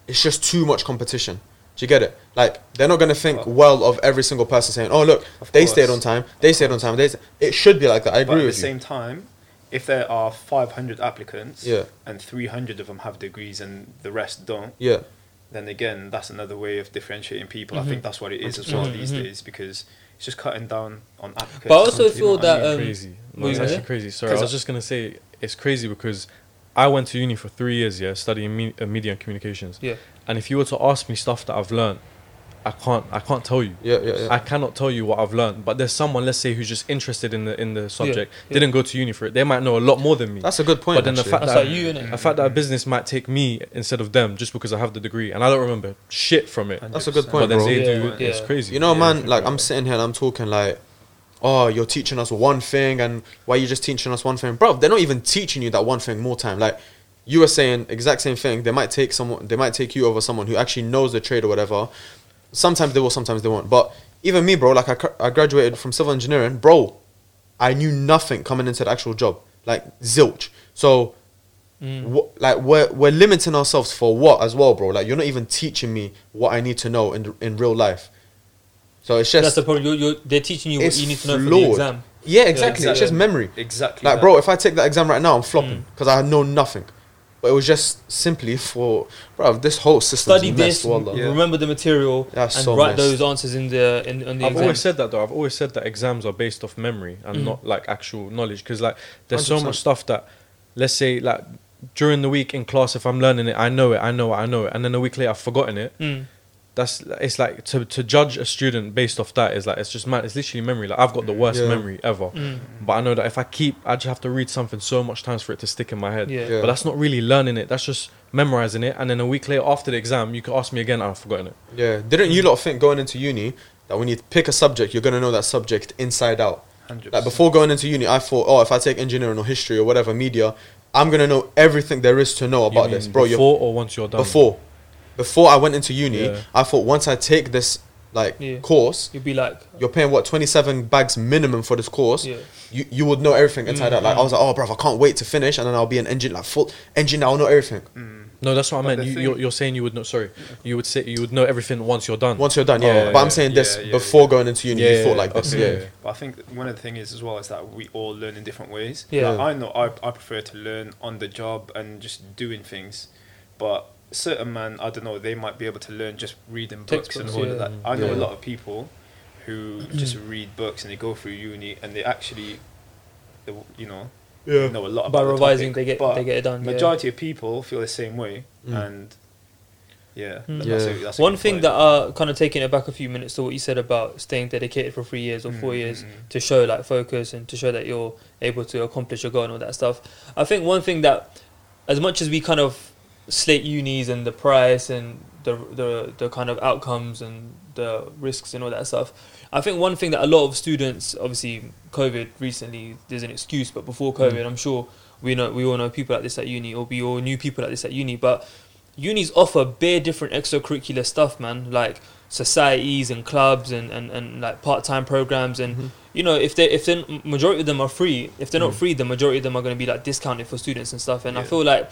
It's just too much competition. Do you get it? Like they're not gonna think Well- well of every single person saying, "Oh, look, Of they course. stayed on time. They stayed on time. They." st-" It should be like that. I agree But agree at with the you. same time, if there are 500 applicants Yeah, and 300 of them have degrees and the rest don't, yeah, then again, that's another way of differentiating people. I Mhm. think that's what it is as well Mhm, these mhm. days because it's just cutting down on applicants. But I also feel what I that, mean? um, crazy. No, it's actually crazy. Sorry, I was just gonna say it's crazy because I went to uni for three years, yeah, studying me- uh, media and communications. Yeah. And if you were to ask me stuff that I've learned, I can't I can't tell you. Yeah, yeah, yeah. I cannot tell you what I've learned. But there's someone, let's say, who's just interested in the in the subject, yeah. didn't go to uni for it. They might know a lot more than me. That's a good point. But then the fact That's that like you, the fact that a business might take me instead of them just because I have the degree and I don't remember shit from it. That's a good point, But then bro. they Yeah, do. yeah. It's crazy. You know, Yeah, man, like I'm sitting here and I'm talking like, oh, you're teaching us one thing, and why are you just teaching us one thing, bro? They're not even teaching you that one thing more time. Like you were saying, exact same thing. They might take someone, they might take you over someone who actually knows the trade or whatever. Sometimes they will, sometimes they won't. But even me, bro, like I, I graduated from civil engineering, bro. I knew nothing coming into the actual job, like zilch. So Mm. what, like we're we're limiting ourselves for what as well, bro? Like you're not even teaching me what I need to know in in real life. So it's just That's the problem. You're, you're, they're teaching you what it's you need to know for the exam. yeah, exactly. It's just memory. Exactly. Like, that. bro, if I take that exam right now, I'm flopping Mm. because I know nothing. But it was just simply for, bro. This whole system Study this, Wallah. Yeah. remember the material, That's and so write messed. those answers in the in, in the I've exam. always said that though. I've always said that exams are based off memory and Mhm. not like actual knowledge. Because like there's so 100%. much stuff that, let's say like during the week in class, if I'm learning it, I know it, I know it, I know it, and then a week later I've forgotten it. Mm. That's it's like to to judge a student based off that is like it's just mad. It's literally memory. Like I've got the worst Yeah. memory ever, Mm. but I know that if I keep, I just have to read something so much times for it to stick in my head. Yeah. Yeah. But that's not really learning it. That's just memorizing it, and then a week later after the exam, you can ask me again. I've forgotten it. Yeah. Didn't you lot think going into uni that when you pick a subject, you're gonna know that subject inside out? 100%. Like before going into uni, I thought, oh, if I take engineering or history or whatever media, I'm gonna know everything there is to know You about mean this, bro. You're Before or once you're done. before before I went into uni, Yeah. I thought once I take this like Yeah. course, you'd be like, you're paying what 27 bags minimum for this course. yeah, You you would know everything inside out. Like I Mm. was like, oh, bro, I can't wait to finish, and then I'll be an engine like full engine. I'll know everything Mm. No, that's what I meant. You, thing- you're, you're saying you would know. Sorry, you would say you would know everything once you're done. once you're done. Oh, Yeah, but I'm yeah, saying this yeah, yeah, before yeah. going into uni. Yeah, you thought like this. okay. Yeah, But I think one of the things is as well is that we all learn in different ways. Yeah. Like, I know I, I prefer to learn on the job and just doing things, but certain man I don't know they might be able to learn just reading books and all yeah. of that. I know Yeah. a lot of people who just read books and they go through uni and they actually, they, you know, yeah. know a lot by about the revising, topic, they get but they get it done. yeah. Majority of people feel the same way, Mm. and yeah, Mm. that's Yeah. A, that's a One thing point. that uh kind of taking it back a few minutes to what you said about staying dedicated for three years or four Mm, years mm, to show like focus and to show that you're able to accomplish your goal and all that stuff. I think one thing that, as much as we kind of slate unis and the price and the the the kind of outcomes and the risks and all that stuff, I think one thing that a lot of students, obviously COVID recently, there's an excuse, but before COVID, I'm sure we know we all know people like this at uni, or we all knew people like this at uni, but unis offer bare different extracurricular stuff, man, like societies and clubs and, and, and like part time programs and Mhm. you know if they if they majority of them are free, if they're not Mm. free, the majority of them are going to be like discounted for students and stuff. And I feel like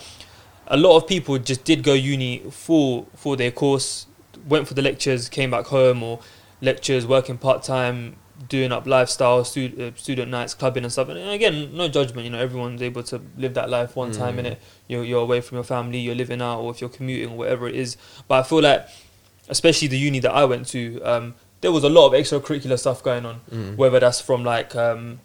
a lot of people just did go uni for for their course, went for the lectures, came back home or lectures, working part time, doing up lifestyle, stud- uh, student nights, clubbing and stuff. And again, no judgment. You know, everyone's able to live that life one time Mm. in it. You're you're away from your family, you're living out, or if you're commuting, or whatever it is. But I feel like, especially the uni that I went to, um, there was a lot of extracurricular stuff going on. Mm. Whether that's from like um,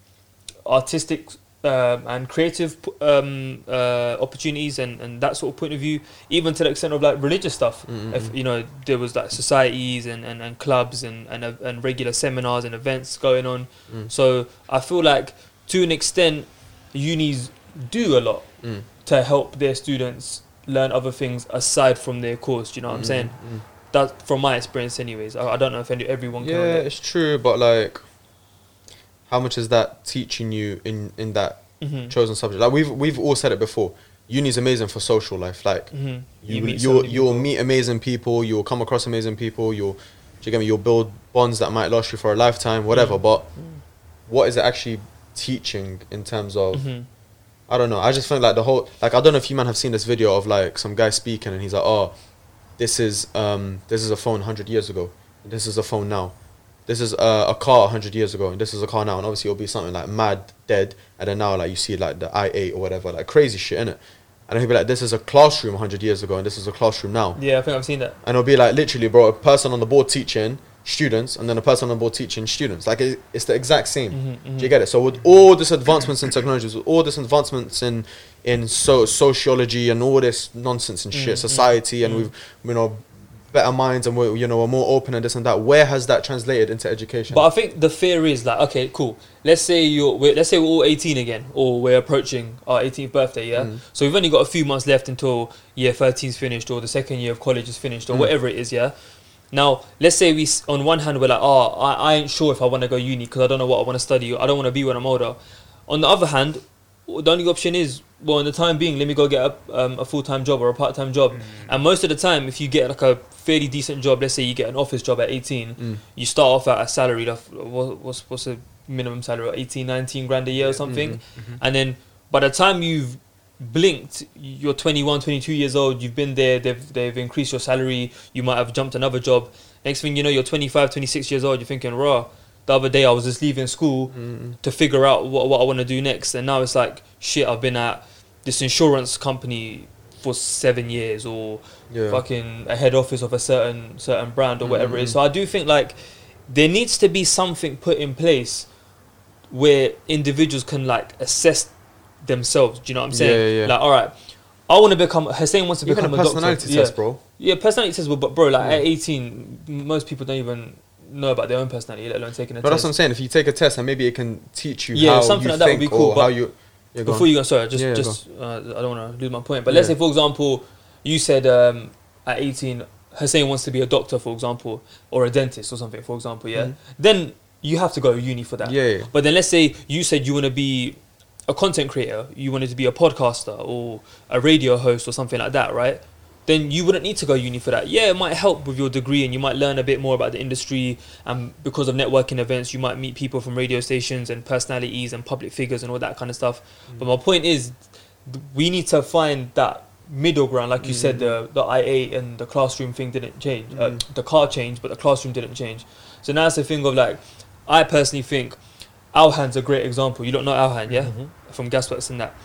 artistic um, and creative um, uh, opportunities and, and that sort of point of view, even to the extent of like religious stuff. Mm, mm, If you know there was like societies and, and, and clubs and, and uh, and regular seminars and events going on. Mm. So I feel like to an extent, unis do a lot Mm. to help their students learn other things aside from their course. You know what I'm Mm, saying? mm. That from my experience, anyways. I, I don't know if any, everyone can. Yeah, it's true, but like, how much is that teaching you in in that Mhm. chosen subject? Like we've we've all said it before. Uni's amazing for social life. Like Mhm. you, meet you will many you'll meet amazing people. You'll come across amazing people. You'll you get me? You'll build bonds that might last you for a lifetime. Whatever. Mm. But what is it actually teaching in terms of? Mhm. I don't know. I just think like the whole like I don't know if you man have seen this video of like some guy speaking and he's like, oh, this is um this is a phone hundred years ago. This is a phone now. This is a, a car hundred years ago, and this is a car now. And obviously it'll be something like mad dead, and then now like you see like the i eight or whatever, like crazy shit in it. And he'll be like, this is a classroom hundred years ago, and this is a classroom now. Yeah, I think I've seen that. And it'll be like literally, bro, a person on the board teaching, students and then a person on the board teaching students. Like it, it's the exact same. Mhm, mhm. Do you get it? So with all this advancements in technologies, with all this advancements in in so sociology and all this nonsense and shit, Mm, mm, society, and mm. we've you know better minds and we're you know we're more open and this and that. Where has that translated into education? But I think the fear is like, okay, cool. Let's say you're, we're, let's say we're all 18 again, or we're approaching our 18th birthday, yeah. Mm. So we've only got a few months left until year 13's finished, or the second year of college is finished, or Mm. whatever it is, yeah. Now, let's say we, on one hand, we're like, oh, I, I ain't sure if I want to go uni because I don't know what I want to study. I don't want to be when I'm older. On the other hand, the only option is, well, in the time being, let me go get a, um, a full time job or a part time job. And most of the time, if you get like a fairly decent job, let's say you get an office job at 18, Mm. you start off at a salary of what's what's a minimum salary 18 19 grand a year or something Mhm. and then by the time you've blinked you're 21 22 years old you've been there they've they've increased your salary you might have jumped another job next thing you know you're 25 26 years old you're thinking raw the other day I was just leaving school Mm. to figure out what, what I want to do next and now it's like shit I've been at this insurance company for 7 years or Yeah. fucking a head office of a certain certain brand or whatever it is. Mhm. So I do think like there needs to be something put in place where individuals can like assess themselves. Do you know what I'm saying? Yeah, yeah. Like, all right, I want to become. Hussein wants to become a a, personality doctor. test, yeah. bro. Yeah, personality test. But bro, like Yeah. at 18, most people don't even know about their own personality, let alone taking a test. But that's what I'm saying. If you take a test and maybe it can teach you Yeah, how something you like that would be cool, but you. Yeah, Before on. you go, sorry, just Yeah, just uh, I don't want to lose my point. But let's say, for example, you said um, at 18, Hussein wants to be a doctor, for example, or a dentist or something, for example. Yeah, Mhm. then you have to go to uni for that. Yeah. But then let's say you said you want to be a content creator, you wanted to be a podcaster or a radio host or something like that, right? Then you wouldn't need to go uni for that. Yeah, it might help with your degree and you might learn a bit more about the industry. And because of networking events, you might meet people from radio stations and personalities and public figures and all that kind of stuff. But my point is, we need to find that middle ground. Like you said, the the IA and the classroom thing didn't change. Uh, Mhm. the car changed, but the classroom didn't change. So now it's a thing of like, I personally think Alhan's a great example. You don't know Alhan, yeah? Mhm. From Gasworks and that.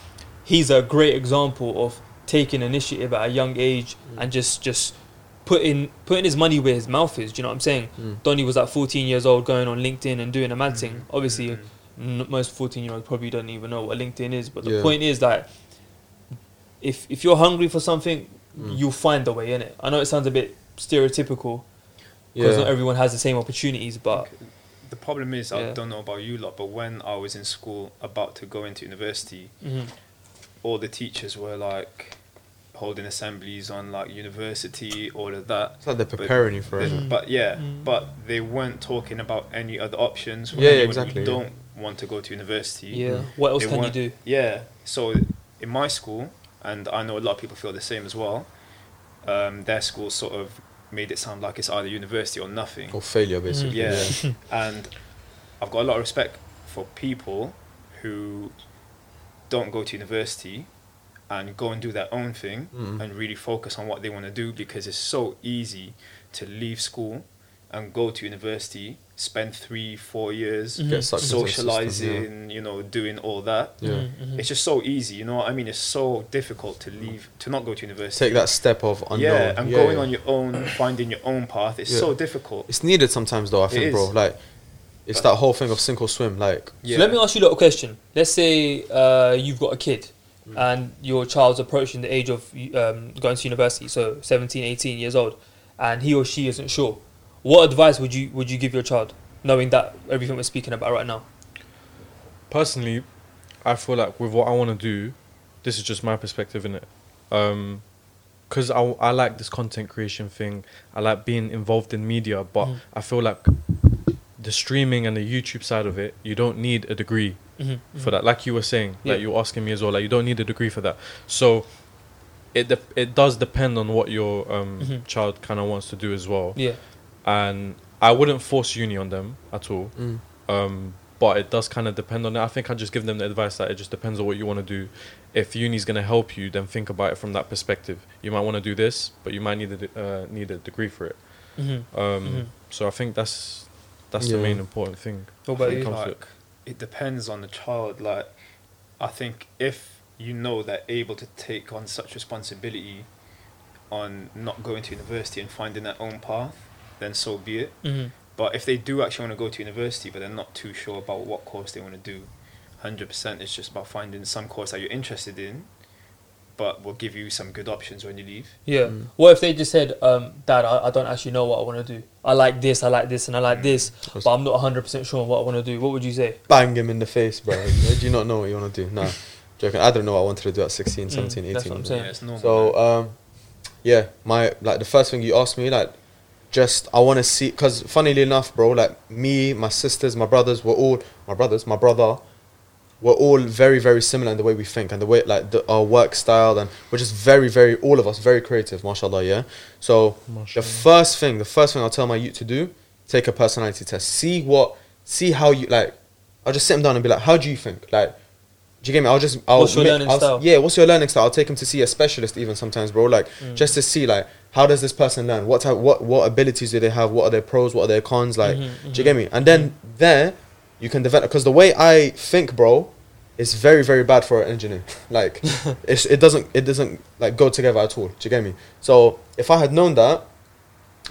He's a great example of taking initiative at a young age and just just putting putting his money where his mouth is. Do you know what I'm saying? Mm. Donny was like 14 years old, going on LinkedIn and doing a mad thing. Mhm. Obviously, Mhm. n- most 14 year olds probably don't even know what LinkedIn is. But the Yeah. point is that if if you're hungry for something, Mm. you'll find a way in it. I know it sounds a bit stereotypical because Yeah. not everyone has the same opportunities, but the problem is, I don't know about you lot, but when I was in school about to go into university, Mhm. all the teachers were like holding assemblies on like university, all of that. It's like they're But- preparing you for it. Mm. But yeah, Mm. but they weren't talking about any other options. for Yeah, yeah, exactly, yeah. Don't want to go to university. yeah. What else They can you do? Yeah. So in my school, and I know a lot of people feel the same as well. Um, their school sort of made it sound like it's either university or nothing. Or failure, basically. Yeah. Yeah. and I've got a lot of respect for people who don't go to university and go and do their own thing Mm. and really focus on what they want to do because it's so easy to leave school and go to university, spend three, four years Mhm. Get sucked into the system, socializing, you know, doing all that. Yeah. Mhm, mhm. It's just so easy, you know what I mean? It's so difficult to leave, to not go to university. Take that step of unknown. Yeah, and Yeah, going yeah. on your own, finding your own path. It's Yeah. so difficult. It's needed sometimes, though. I think, bro. Like, it's But- that whole thing of sink or swim. Like, Yeah. So let me ask you a little question. Let's say uh, you've got a kid. And your child's approaching the age of um, going to university, so 17, 18 years old, and he or she isn't sure. What advice would you would you give your child, knowing that everything we're speaking about right now? personally, I feel like with what I want to do, this is just my perspective in it. Um, because I, I like this content creation thing. I like being involved in media, but Mhm. I feel like the streaming and the YouTube side of it, you don't need a degree Mm-hmm. for that. Like you were saying, Yeah. like you were asking me as well, like you don't need a degree for that. So it de- it does depend on what your um, Mhm. child kind of wants to do as well. Yeah. And I wouldn't force uni on them at all. mm, Um, but it does kind of depend on it. I think I just give them the advice that it just depends on what you want to do. If uni's going to help you, then think about it from that perspective. You might want to do this, but you might need a de- uh, need a degree for it. Mm-hmm. Um, Mhm. So I think that's that's the main important thing. What about you? think, comes like, it depends on the child. Like, I think if you know they're able to take on such responsibility on not going to university and finding their own path, then so be it. Mm-hmm. But if they do actually want to go to university, but they're not too sure about what course they want to do, hundred percent, it's just about finding some course that you're interested in, but we'll give you some good options when you leave. Yeah. Mm. What if they just said, um, Dad, I, I don't actually know what I want to do. I like this, I like this, and I like this, but I'm not 100% sure what I want to do. What would you say? Bang him in the face, bro. do you not know what you want to do? Nah. Joking. I don't know what I wanted to do at 16, Mm, 17, 18. that's what I'm saying. Yeah, it's normal. So um, yeah, my like the first thing you asked me, like, just I want to see, cause funnily enough, bro, like me, my sisters, my brothers, were all my brothers, my brother, we're all very very similar in the way we think and the way like the, our work style, and we're just very very all of us very creative, mashallah, yeah. So the first thing, the first thing I'll tell my youth to do, take a personality test, see what, see how you like. I'll just sit them down and be like, how do you think, like. Do you get me? I'll just. I'll What's your make- learning I'll- style? Yeah, what's your learning style? I'll take him to see a specialist even sometimes, bro. Like Mm. just to see like how does this person learn? What type, what what abilities do they have? What are their pros? What are their cons? Like, Mhm, do you get me? And then there, you can develop because the way I think, bro, is very very bad for an engineer. like, it's, it doesn't it doesn't like go together at all. Do you get me? So if I had known that,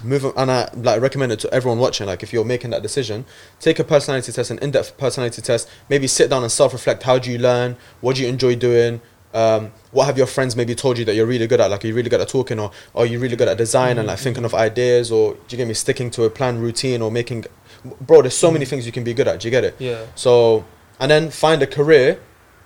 move on- and I like recommend it to everyone watching. Like if you're making that decision, take a personality test, an in-depth personality test. Maybe sit down and self-reflect. How do you learn? What do you enjoy doing? Um, what have your friends maybe told you that you're really good at? Like, are you really good at talking, or, or are you really good at design and like thinking of ideas, or do you get me sticking to a plan routine, or making, bro? There's so many things you can be good at. Do you get it? Yeah. So, and then find a career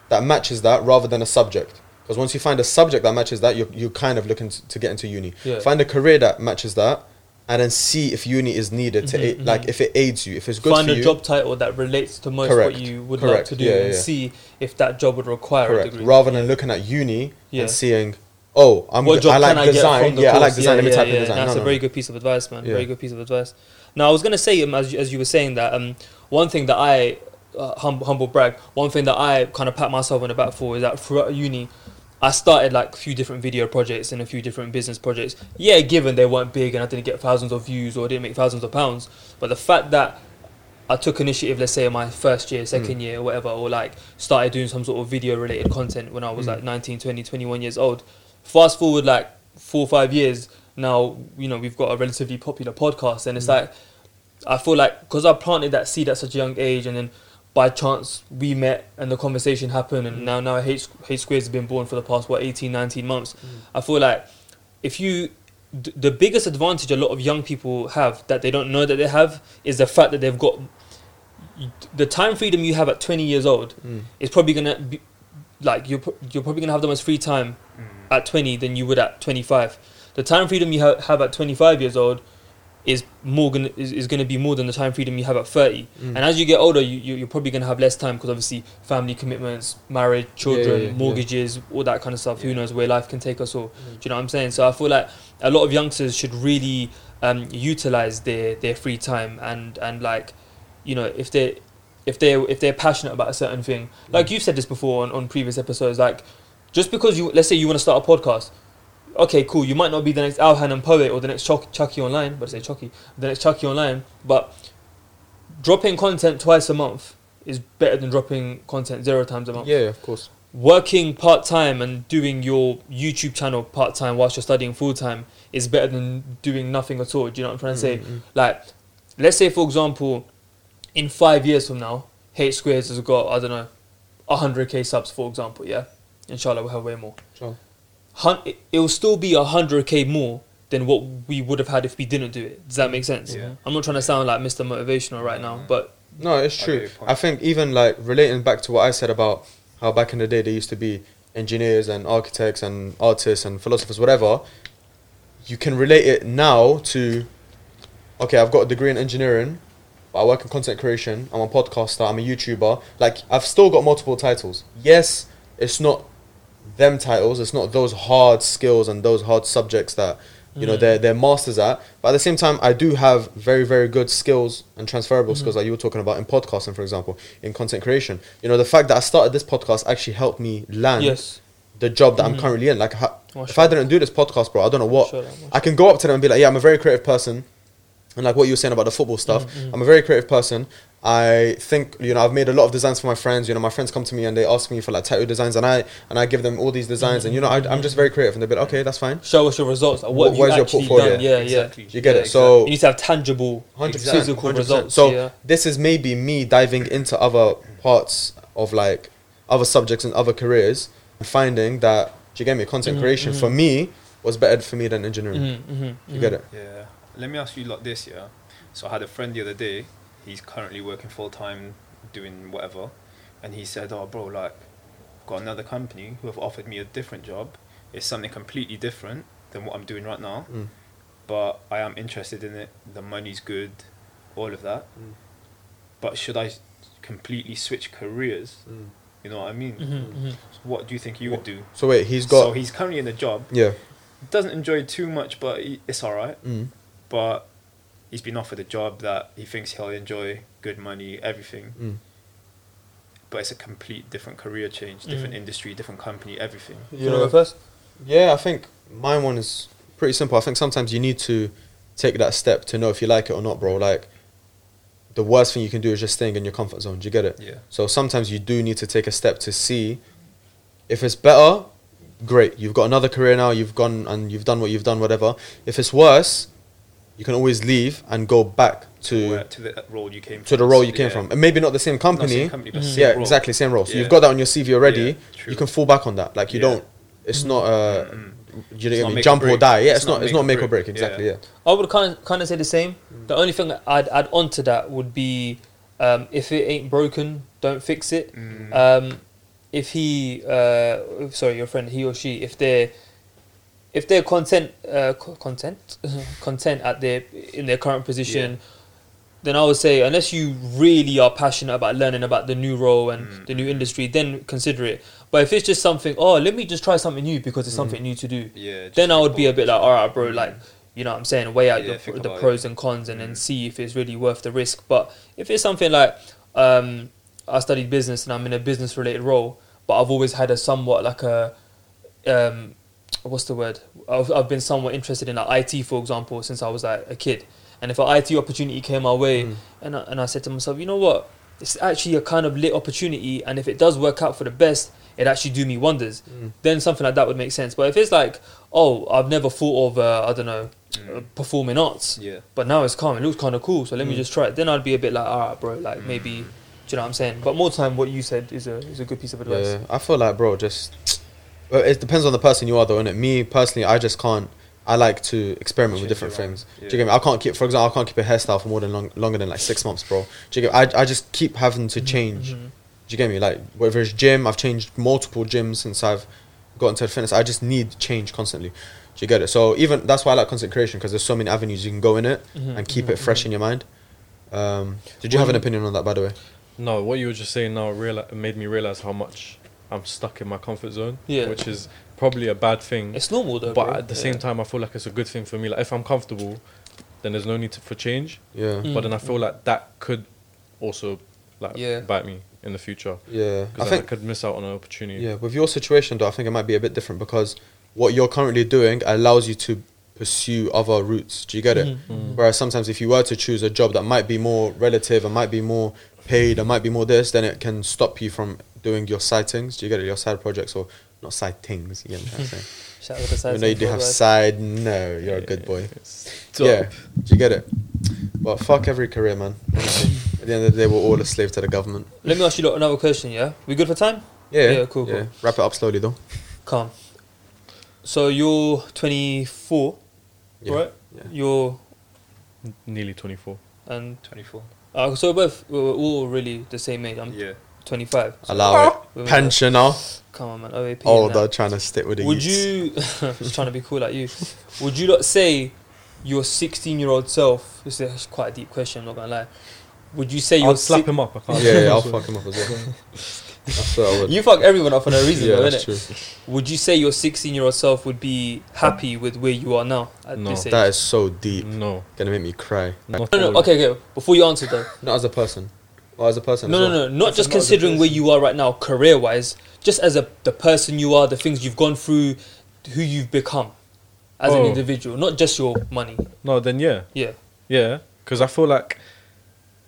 that matches that rather than a subject. Because once you find a subject that matches that, you're, you're kind of looking to, get into uni. Yeah. Find a career that matches that, and then see if uni is needed to Mhm, aid, like if it aids you, if it's good Find a you. job title that relates to most Correct, what you would like to do yeah, and yeah. see if that job would require a correct. degree. Rather than looking at uni and seeing, oh, I'm what good, job I like I design. the yeah, I like course? design. Let me type in design. That's No, a no, very no. good piece of advice, man. Very good piece of advice. Now, I was gonna say, um, as you, as you were saying that, um, one thing that I uh, humble, humble brag, one thing that I kind of pat myself on the back for is that throughout uni, I started like a few different video projects and a few different business projects. Yeah, given they weren't big and I didn't get thousands of views or didn't make thousands of pounds, but the fact that I took initiative, let's say in my first year, second Mm. year, or whatever, or like started doing some sort of video related content when I was Mm. like 19, 20, 21 years old. Fast forward like four or five years, now, you know, we've got a relatively popular podcast, and it's Mm. like, I feel like because I planted that seed at such a young age, and then by chance we met and the conversation happened, and Mm. now now H Squared has been born for the past, what, 18, 19 months. Mm. I feel like if you d- the biggest advantage a lot of young people have that they don't know that they have is the fact that they've got the time freedom you have at 20 years old Mm. is probably gonna be like you're you're probably gonna have the most free time Mm. at 20 than you would at 25 the time freedom you ha- have at 25 years old is more gonna is, is gonna be more than the time freedom you have at 30 Mm. and as you get older you, you you're probably gonna have less time because obviously family commitments marriage children yeah, yeah. mortgages all that kind of stuff. Who knows where life can take us all. Do you know what I'm saying? So I feel like a lot of youngsters should really um, utilize their, their free time and, and like, you know, if they if they if they're passionate about a certain thing, like you've said this before on, on previous episodes, like just because you let's say you want to start a podcast, okay, cool, you might not be the next Alhan and Poet or the next Chuck, Chucky online, but say Chucky, the next Chucky online, but dropping content twice a month is better than dropping content zero times a month Yeah, of course. working part time and doing your YouTube channel part time whilst you're studying full time is better than doing nothing at all. Do you know what I'm trying to say? Mm, mm, Like, let's say for example, in five years from now, H Squared has got I don't know, hundred k subs for example. Yeah, inshallah we'll have way more. Sure. Hun- it it will still be hundred k more than what we would have had if we didn't do it. Does that make sense? Yeah. I'm not trying to sound like Mr. Motivational right now, but No, it's true. get. I think even like relating back to what I said about how back in the day there used to be engineers and architects and artists and philosophers, whatever. You can relate it now to, okay, I've got a degree in engineering, but I work in content creation. I'm a podcaster. I'm a YouTuber. Like I've still got multiple titles. Yes, it's not them titles. It's not those hard skills and those hard subjects that you know Mm. they're they're masters at. But at the same time, I do have very very good skills and transferable Mhm. skills like you were talking about in podcasting, for example, in content creation. You know, the fact that I started this podcast actually helped me land yes. the job that I'm Mhm. currently in. Like, ha- if I didn't do this podcast, bro, I don't know what. I can go up to them and be like, "Yeah, I'm a very creative person," and like what you were saying about the football stuff, Mhm, mhm. I'm a very creative person. I think you know I've made a lot of designs for my friends. You know, my friends come to me and they ask me for like tattoo designs, and I and I give them all these designs, and you know I, I'm just very creative, and they're like, okay, that's fine. Show us your results. Like, what What- you your portfolio? done? Yeah, Exactly. You get Yeah, it. So. You need to have tangible, 100%, physical 100%. results. So yeah. this is maybe me diving into other parts of like other subjects and other careers and finding that do you get me content Mhm, creation mhm. for me was better for me than engineering. Mm-hmm, mm-hmm, You get it? Yeah. Let me ask you like this, yeah. So I had a friend the other day. He's currently working full time, doing whatever, and he said, "Oh, bro, like, I've got another company who have offered me a different job. It's something completely different than what I'm doing right now, Mm. but I am interested in it. The money's good, all of that. Mm. But should I completely switch careers? Mm. You know what I mean? Mm-hmm, So what do you think you would do? So wait, he's got so he's currently in a job. yeah. Doesn't enjoy too much, but he, it's all right Mm. but he's been offered a job that he thinks he'll enjoy, good money, everything. Mm. But it's a complete different career change, different Mm. industry, different company, everything. You want to go first? Yeah, I think my one is pretty simple. I think sometimes you need to take that step to know if you like it or not, bro. Like the worst thing you can do is just staying in your comfort zone. Do you get it? Yeah. So sometimes you do need to take a step to see if it's better. Great, you've got another career now. You've gone and you've done what you've done. Whatever. If it's worse, you can always leave and go back to Where- to the role you came to from. the role you came Yeah. from, and maybe not the same Not company. same company, but Mhm. same yeah, role. exactly same role. So Yeah. you've got that on your CV already. Yeah, you can fall back on that. Like you Yeah. don't. It's not uh, Mm-mm. you know what I mean? make or Jump or die. Yeah, it's, It's not. not It's make not or make or break. break. Exactly. Yeah. Yeah. I would kind of kind of say the same. Mm. The only thing that I'd add on to that would be um, if it ain't broken, don't fix it. Mm. Um, if he, uh, sorry, your friend, he or she, if they're if they're content, uh, content, content at their in their current position, then I would say unless you really are passionate about learning about the new role and Mm. the new industry, then consider it. But if it's just something, oh, let me just try something new because it's Mm. something new to do, yeah, then I would be a bit like, all right, bro, Mm. like, you know what I'm saying, weigh out Yeah, the, the pros it. and cons and then Mm. see if it's really worth the risk. But if it's something like, um, I studied business and I'm in a business related role, but I've always had a somewhat like a, um, what's the word? I've, I've been somewhat interested in like IT, for example, since I was like a kid. And if an IT opportunity came my way, Mm. and I, and I said to myself, you know what, it's actually a kind of lit opportunity, and if it does work out for the best, it actually do me wonders. Mm. Then something like that would make sense. But if it's like, oh, I've never thought of, uh, I don't know, uh, Mm. performing arts, Yeah. but now it's calm, it looks kind of cool, so let me Mm. just try it. Then I'd be a bit like, all right, bro, like maybe, do you know what I'm saying? But more time, what you said is a is a good piece of advice. Yeah, I feel like, bro, just well, it depends on the person you are, though, innit? Me personally, I just can't. I like to experiment with different things. yeah. Do you get me? I can't keep, for example, I can't keep a hairstyle for more than long, longer than like six months, bro. Do you get me? I, I just keep having to change. Mhm. Do you get me? Like whether it's gym, I've changed multiple gyms since I've got into fitness. I just need change constantly. Do you get it? So even that's why I like content creation because there's so many avenues you can go in it Mhm, and keep mhm, it fresh mhm. in your mind. Um, did you have an opinion on that, by the way? No, what you were just saying now reali- made me realize how much I'm stuck in my comfort zone. Yeah. Which is probably a bad thing. It's normal though. but bro. at the Yeah. same time, I feel like it's a good thing for me. Like if I'm comfortable, then there's no need to, for change. Yeah, Mm. But then I feel like that could also like Yeah. bite me in the future yeah. I because I, think could miss out on an opportunity. Yeah, with your situation though, I think it might be a bit different because what you're currently doing allows you to pursue other routes. Do you get it? Mhm, Mm. Whereas sometimes if you were to choose a job that might be more relative and might be more paid and might be more this, then it can stop you from doing your side things. Do you get it? Your side projects or not side things. You get what I'm trying to? Shout out to the Even though you do have advice. side, no, you're a good boy. Top. Yeah, do you get it? Well, fuck every career, man. Honestly. At the end of the day, we're all a slave to the government. Let me ask you another question. Yeah, we good for time? Yeah, Yeah, cool, cool. Wrap it up slowly though. Calm. So you're 24, Yeah. right? Yeah. You're Nearly 24. and 24. uh, so we're both we're all really the same age. I'm Yeah. 25. Allow oh, it. women Pensioner. Come on, man. OAP. and oh, Older, that. trying to stick with the Would youths. you? just trying to be cool like you. Would you not say your 16 year old self? This is quite a deep question. I'm not gonna lie. Would you say I'll slap si- him up. I can't. Yeah, yeah, I'll fuck him up as well. I swear I would. You fuck everyone up for no reason, yeah, though, that's innit? true. Would you say your 16 year old self would be happy with where you are now at No. this age? That is so deep. No. Gonna make me cry. Not no, no, okay, okay. Before you answer though, Not as a person. Or as a person. no, as no, well. no, not That's just not as a considering where you are right now, career wise, just as a the person you are, the things you've gone through, who you've become as an Oh. individual, not just your money. No, then yeah. Yeah. Yeah. Because I feel like.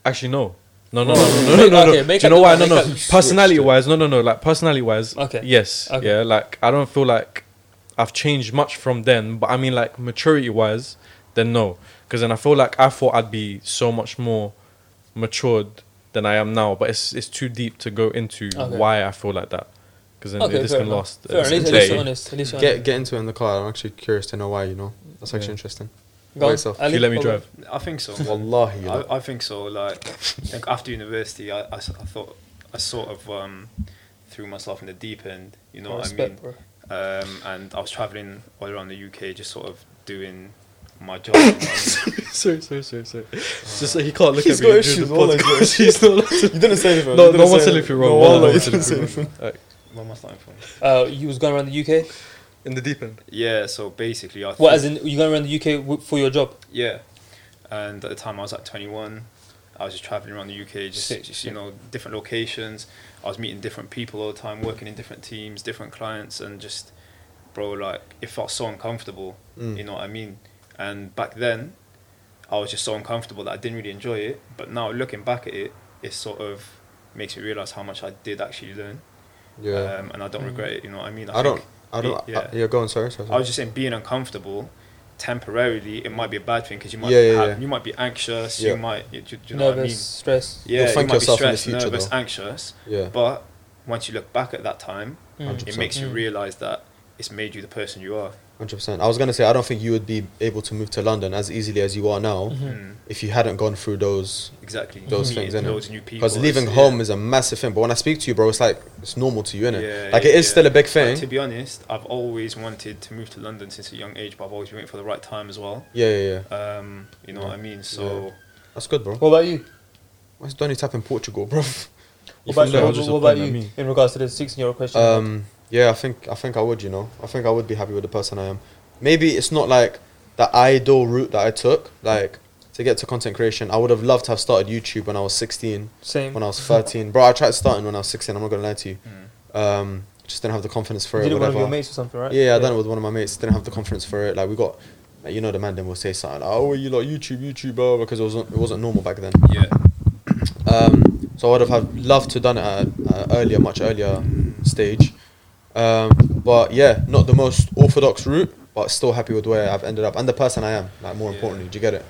Actually, no. No, no, no, no, no, no, no. okay, Do make you know why? No, no. Personality wise, no, no, no. Like personality wise, Okay. yes, Okay. yeah. Like I don't feel like I've changed much from then, but I mean like maturity wise, then no, because then I feel like I thought I'd be so much more matured than I am now, but it's it's too deep to go into Okay. why I feel like that, because then Okay, this fair can enough. last Fair, a at least, at day. least you're honest. At least you're Get honest. get into it in the car. I'm actually curious to know why. You know, that's actually Yeah. interesting. Go on, yourself. You let me drive, I think so. Wallahi. I, I think so. Like, I think after university, I I thought I sort of um, threw myself in the deep end. You know Oh, what I mean? bro. Um, and I was traveling all around the UK, just sort of doing my job. you know what I mean? sorry, sorry, sorry, sorry. It's just that he can't look He's at me got during issues, the wallah, he's got podcast. He's not allowed to- You didn't say anything. No, You no didn't one said if you're wrong. No, wallah, wallah, no you one said didn't if anything. wrong. Alright. Where am I starting from? Uh, you was going around the UK. In the deep end. Yeah, so basically, I What, as in you going around the UK w- for your job? Yeah, and at the time I was like 21. I was just traveling around the UK, just, Sick, just you sick. know, different locations. I was meeting different people all the time, working in different teams, different clients, and just, bro, like it felt so uncomfortable. Mm. You know what I mean? And back then, I was just so uncomfortable that I didn't really enjoy it. But now looking back at it, it sort of makes me realize how much I did actually learn. Yeah. Um, and I don't Mm. regret it. You know what I mean? I don't. I don't. be- Yeah. yeah. yeah. Go on. Sorry. sorry, I was just saying, being uncomfortable temporarily, it might be a bad thing because you might Yeah, yeah, have, yeah. you might be anxious. Yeah. You might, you, do you know what I Nervous, mean? stress. Yeah, You'll you might be yourself in stressed, future, nervous, though. anxious. yeah. But once you look back at that time, Mm. It 100%. makes you Mm. realize that it's made you the person you are. Hundred percent. I was gonna say I don't think you would be able to move to London as easily as you are now Mhm. Mm. if you hadn't gone through those Exactly. those Meeting things, innit? Loads new people. because leaving it's- home is a massive thing. But when I speak to you, bro, it's like it's normal to you, innit? Yeah, like yeah, it is yeah. still a big Like, thing. to be honest, I've always wanted to move to London since a young age, but I've always been waiting for the right time as well. yeah, yeah, yeah. Um, you know Yeah. what I mean? So That's good, bro. What about you? Why's Donny tap in Portugal, bro? What about, you? I was just what about you in regards to the 16 year old question? Um, yeah, I think I think I would. You know, I think I would be happy with the person I am. Maybe it's not like the ideal route that I took. Like to get to content creation, I would have loved to have started YouTube when I was 16, Same. when I was 13. bro, I tried starting when I was 16. I'm not gonna lie to you. mm, Um, just didn't have the confidence for you it. did it with one of whatever. your mates or something, right? Yeah, I done it with one of my mates. Didn't have the confidence for it. Like we got, like, you know, the man then will say something like, "Oh, you like YouTube, YouTuber," because it wasn't it wasn't normal back then. yeah. Um, so I would have had loved to done it at an earlier, much earlier stage. Um, but yeah, not the most orthodox route, but still happy with where I've ended up and the person I am. Like more Yeah. importantly, do you get it?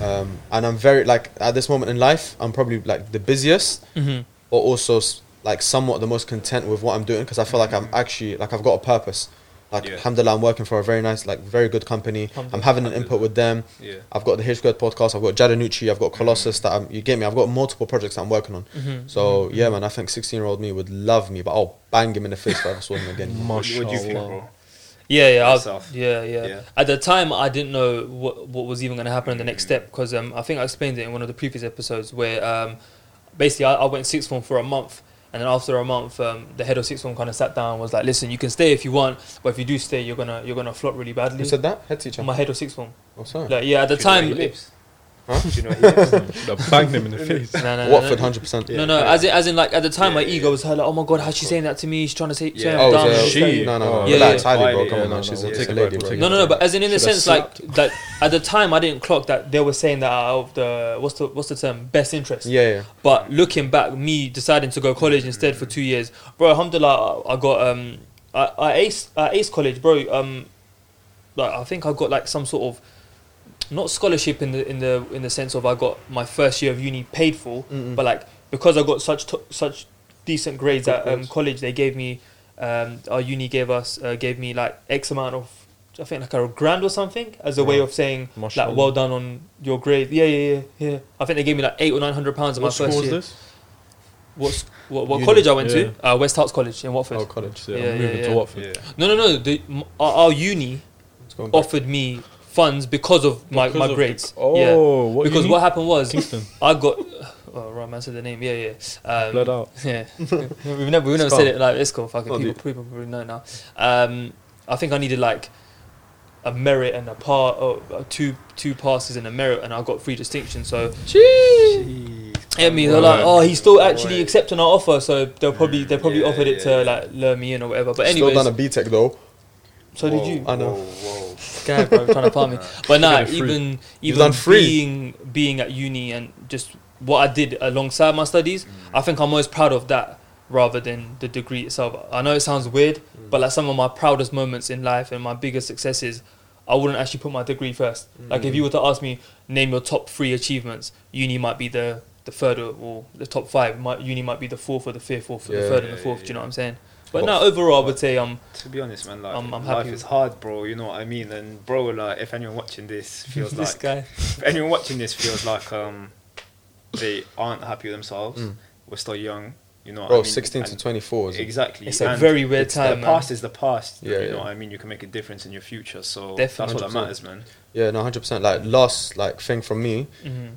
Yeah. Um, and I'm very like at this moment in life, I'm probably like the busiest, hmm but also like somewhat the most content with what I'm doing because I feel like I'm actually like I've got a purpose. Like Yeah. alhamdulillah, I'm working for a very nice, like very good company. I'm having an input with them. Yeah. I've got the H Squared podcast. I've got Jadanucci. I've got Colossus. That I'm, you get me. I've got multiple projects that I'm working on. hmm So yeah, man, I think 16 year old me would love me, but I'll bang him in the face if I ever saw him again. What, what do you think, bro? Yeah, yeah, I, Yourself. yeah, yeah, Yeah. At the time, I didn't know what what was even going to happen in the next step because um, I think I explained it in one of the previous episodes where um, basically I, I went sixth form for a month, and then after a month, um, the head of sixth form kind of sat down and was like, "Listen, you can stay if you want, but if you do stay, you're gonna you're gonna flop really badly." You said that? Head teacher. My head of sixth form. Oh, sorry. Like, yeah, at the Do you know where time, it- lives? Huh? Do you know where he lives? I banged him in the face. no, no, no, Watford, no. hundred percent. Yeah. No, no, as in, as in, like at the time, Yeah, my ego yeah. was hurt. Like, oh my god, how's she saying that to me? She's trying to say, Yeah. say I'm Oh, dumb. is and it- this, she? No, no, no. Oh. Yeah, Relax, yeah. highly, bro. Yeah, Come on, no, no, She's no. a, Yeah, a take lady, bro. No, no, no. But as in, in the sense, like that at the time, I didn't clock that they were saying that out of the what's the what's the term best interest. Yeah, yeah. But looking back, me deciding to go college instead for two years, bro. Alhamdulillah, I I got um, I, I ace I ace college, bro. Um, like I think I got like some sort of not scholarship in the in the in the sense of I got my first year of uni paid for, Mm-mm. but like because I got such t- such decent grades Good at um, grades. college, they gave me um, our uni gave us uh, gave me like X amount of I think like a grand or something as a way of saying Mashallah. like well done on your grade. Yeah, yeah, yeah, yeah. I think they gave me like eight or nine hundred pounds in my What school first was year. this? What what, what Uni. college I went Yeah. to? Uh, West Herts College in Watford. Oh, college. Yeah, Yeah, I'm moving yeah, to. Watford. Yeah. No, no, no. The, m- our, our uni Let's go back. offered me funds because of my, Because my of the- grades. Oh, yeah. what because what happened was Kingston. I got. Oh, right, man said the name. Yeah, yeah. Um, Blurred out. Yeah, we've never we've never said it like it's cool. Fucking Oh, people, people probably know now. Um, I think I needed like a merit and a part, or uh, two two passes and a merit, and I got three distinctions. So Jeez. I mean, they're like, oh, he's still actually accepting our offer, so they'll probably they probably Yeah, offered it to yeah, yeah. like lure me in or whatever. But anyway, Still anyways, done a BTEC though. So did you? I know. Whoa, whoa. Guy, bro, trying to palm me. But nah, did it free. even even done free. being being at uni and just what I did alongside my studies. Mm. I think I'm most proud of that rather than the degree itself. I know it sounds weird, mm. but like some of my proudest moments in life and my biggest successes, I wouldn't actually put my degree first. Mm. Like if you were to ask me name your top three achievements, uni might be the the third or, or the top five. My, uni might be the fourth or the fifth or the Yeah. third and the fourth. yeah, Do you know yeah. what I'm saying? But But- no, overall, I would say um To be honest, man, like I'm- I'm life happy is hard, bro. You know what I mean? And bro, like if anyone watching this feels this like guy. if anyone watching this feels like um they aren't happy with themselves, Mm. we're still young. You know, what Bro, I mean? 16 to 24 is exactly. It's a and very weird time, The man. past is the past. Yeah, you yeah. know what I mean. You can make a difference in your future. So Definitely. that's what that 100%. matters, man. Yeah, no, 100%. Like, last, like, thing from me, hmm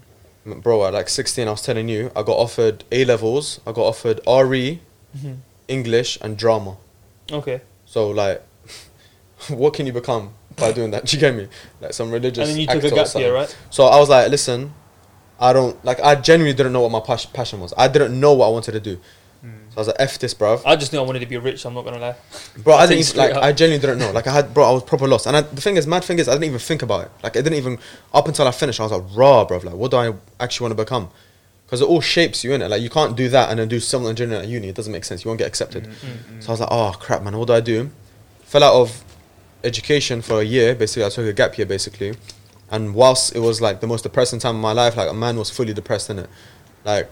bro, at like 16, I was telling you, I got offered A levels, I got offered RE, hmm English, and drama. Okay. So, like, what can you become by doing that? Do you get me? Like, some religious. and then you took a gap year, right? So, I was like, listen, I don't, like, I genuinely didn't know what my pas- passion was. I didn't know what I wanted to do. Mm. So, I was like, F this, bruv. I just knew I wanted to be rich. I'm not gonna lie. Bro, I didn't even, like. up. I genuinely didn't know. Like, I had, bro, I was proper lost. And I, the thing is, mad thing is, I didn't even think about it. Like, I didn't even up until I finished. I was like, raw, bro. Like, what do I actually want to become? Because it all shapes you in it. Like, you can't do that and then do civil engineering at uni. It doesn't make sense. You won't get accepted. Mm, mm, mm. So I was like, oh crap, man. What do I do? Fell out of education for a year. Basically, I took a gap year. Basically, and whilst it was like the most depressing time of my life, like a man was fully depressed in it, like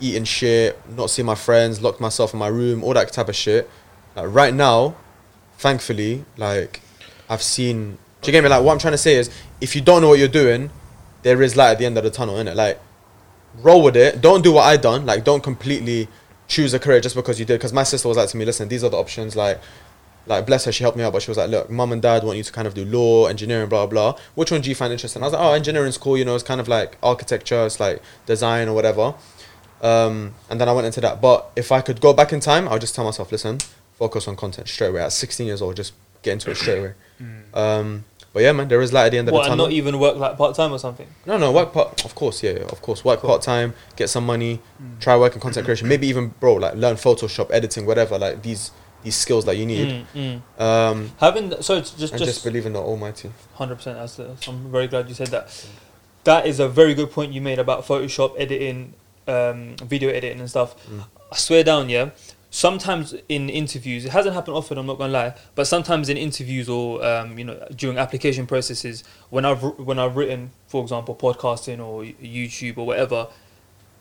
eating shit, not seeing my friends, locked myself in my room, all that type of shit. Like right now, thankfully, like I've seen. Do you get me? Like what I'm trying to say is, if you don't know what you're doing, there is light at the end of the tunnel, innit? Like roll with it. Don't do what I done. Like don't completely choose a career just because you did. Because my sister was like to me, listen, these are the options. Like, like bless her, she helped me out, but she was like, look, mum and dad want you to kind of do law, engineering, blah blah. Which one do you find interesting? I was like, oh, engineering's cool. You know, it's kind of like architecture, it's like design or whatever. Um, and then I went into that. But if I could go back in time, I would just tell myself, listen, focus on content straight away. At 16 years old, just get into it straight away. Mm. Um, but yeah, man, there is light at the end of What, the and not even work like part time or something? No, no, work part. Of course, yeah, yeah, of course. Work part time, get some money, try work in content creation. Maybe even, bro, like learn Photoshop, editing, whatever. Like these these skills that you need. Mm, mm. Um, Having so it's just and just just believe in the Almighty. Hundred percent. I'm very glad you said that. That is a very good point you made about Photoshop editing, um, video editing and stuff. Mm. I swear down, yeah. Sometimes in interviews, it hasn't happened often. I'm not gonna lie, but sometimes in interviews or um, you know during application processes, when I've when I've written, for example, podcasting or YouTube or whatever,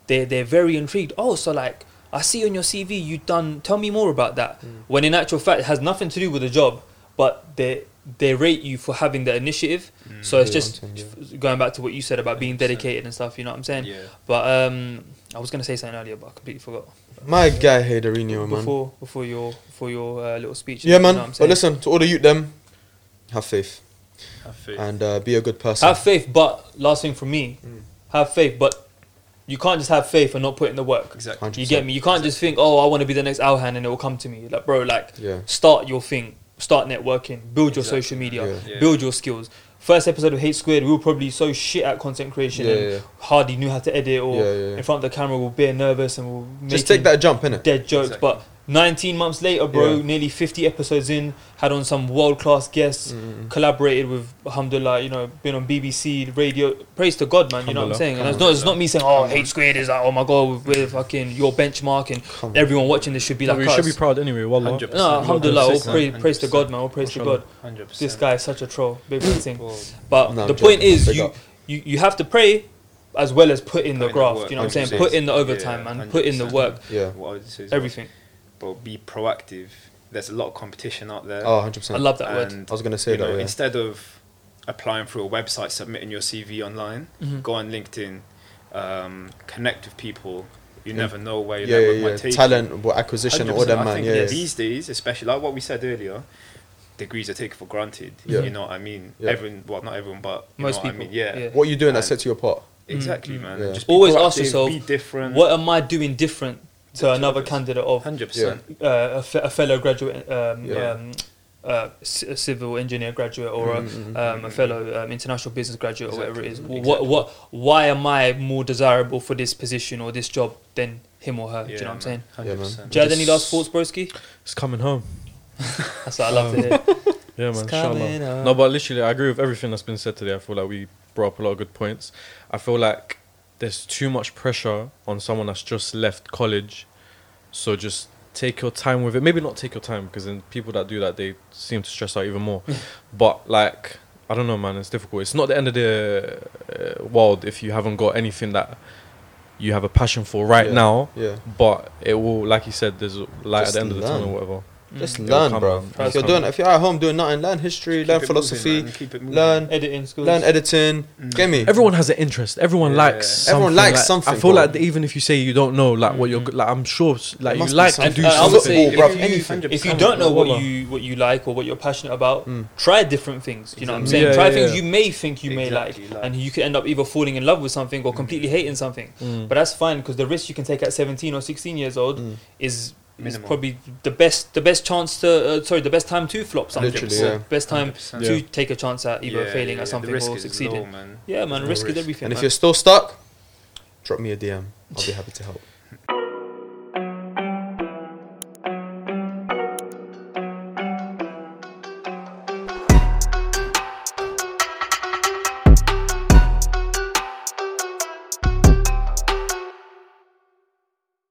they they're very intrigued. Oh, so like I see on your CV you've done. Tell me more about that. Mm. When in actual fact, it has nothing to do with the job, but they they rate you for having the initiative. Mm. So it's just I'm going back to what you said about being 100%. dedicated and stuff. You know what I'm saying? yeah. But um, I was gonna say something earlier, but I completely forgot. My guy Heiderino, man. Before before your before your uh, little speech. Yeah, man. know what I'm but saying? listen, to all the youth, them, have faith Have faith. and uh, be a good person. have faith. But last thing from me, Mm. have faith. But you can't just have faith and not put in the work. exactly. 100%. You get me? You can't just think, oh, I want to be the next Alhan and it will come to me. Like, bro, like, Yeah. start your thing, start networking, build your Exactly. social media, Yeah. Yeah. build your skills. First episode of H Squared, we were probably so shit at content creation Yeah, and yeah. hardly knew how to edit or in front of the camera we're bare nervous and we're Just take that jump, in innit? dead jokes. Exactly. But 19 months later, bro, Yeah. nearly 50 episodes in, had on some world class guests, Mm-mm. collaborated with Alhamdulillah, you know, been on BBC radio. Praise to God, man. You know what I'm saying? And it's not, it's not me saying, oh, H Squared is like, oh my God, we're fucking your benchmark and Come on. everyone watching this should be No, like we us. should be proud anyway. Wallah. 100%. no, Alhamdulillah, all Consistent. praise, praise to God, man. All praise to God. Hundred percent. This guy is such a troll. Big big thing. Well, But No, I'm the point joking. is, you, you you have to pray as well as put in the Put in the graft. you know what I'm saying? Put in the Yeah, overtime, man. Put in the work. Yeah. what I would say is Everything. But be proactive. There's a lot of competition out there. Oh, 100%. I love that word. I was going to say that, know, yeah. instead of applying through a website, submitting your CV online, Mhm. go on LinkedIn, um, connect with people. You Yeah. never know where your yeah, network yeah, might yeah. take you. Talent, what acquisition, all 100%. them, I man. think Yeah, yeah. These days, especially like what we said earlier, degrees are taken for granted. Yeah. You know what I mean? Yeah. Everyone, well, not everyone, but you Most know people. what I mean? Yeah. What you doing that And- sets you apart? Exactly, Mm, man. yeah. Just Always ask yourself, be different. What am I doing different to To another others. candidate of Hundred percent. uh, a, fellow graduate, um, Yeah. um, uh, c- a civil engineer graduate, or a, Mm, mm, mm. um, a fellow um, international business graduate, or whatever it is? Exactly. What, what, why am I more desirable for this position or this job than him or her? Do you know what I'm saying? Yeah, man. 100%. Do you have any last thoughts, broski? It's coming home. That's what I love to hear. Yeah, It's man. coming Inshallah. No, but literally, I agree with everything that's been said today. I feel like we brought up a lot of good points. I feel like there's too much pressure on someone that's just left college. So just take your time with it. Maybe not take your time because then people that do that they seem to stress out even more. but like I don't know, man. It's difficult. It's not the end of the uh, world if you haven't got anything that you have a passion for right Yeah. now. Yeah. But it will, like you said, there's light Just at the end of the tunnel, or whatever. Just Mm. Learn, bro. If you're come. doing, if you're at home doing nothing, learn history, Keep learn it philosophy, moving. Keep it learn, editing skills. learn editing. Mm. Get me? Everyone has an interest. Everyone Yeah. likes. Everyone likes like- something, I feel bro. like even if you say you don't know, like what you're, Mhm. like I'm sure, like you must be like to something. do And I would something. say Football, bruv, if you- If you don't know what you what you like or what you're passionate about, Mm. try different things. You know what I'm Exactly. saying? Yeah, try yeah, things yeah. you may think you may like, like- and you could end up either falling in love with something or completely hating something. Mm. But that's fine because the risk you can take at 17 or 16 years old Mm. is is Minimal. probably the best the best chance to uh, sorry the best time to flop something. Literally, So yeah. Best time 100%. to Yeah. take a chance at either Yeah, failing yeah, at something risk or succeeding. Low, man. Yeah, man, No risk, is everything. And if you're still stuck, drop me a DM. I'll be happy to help.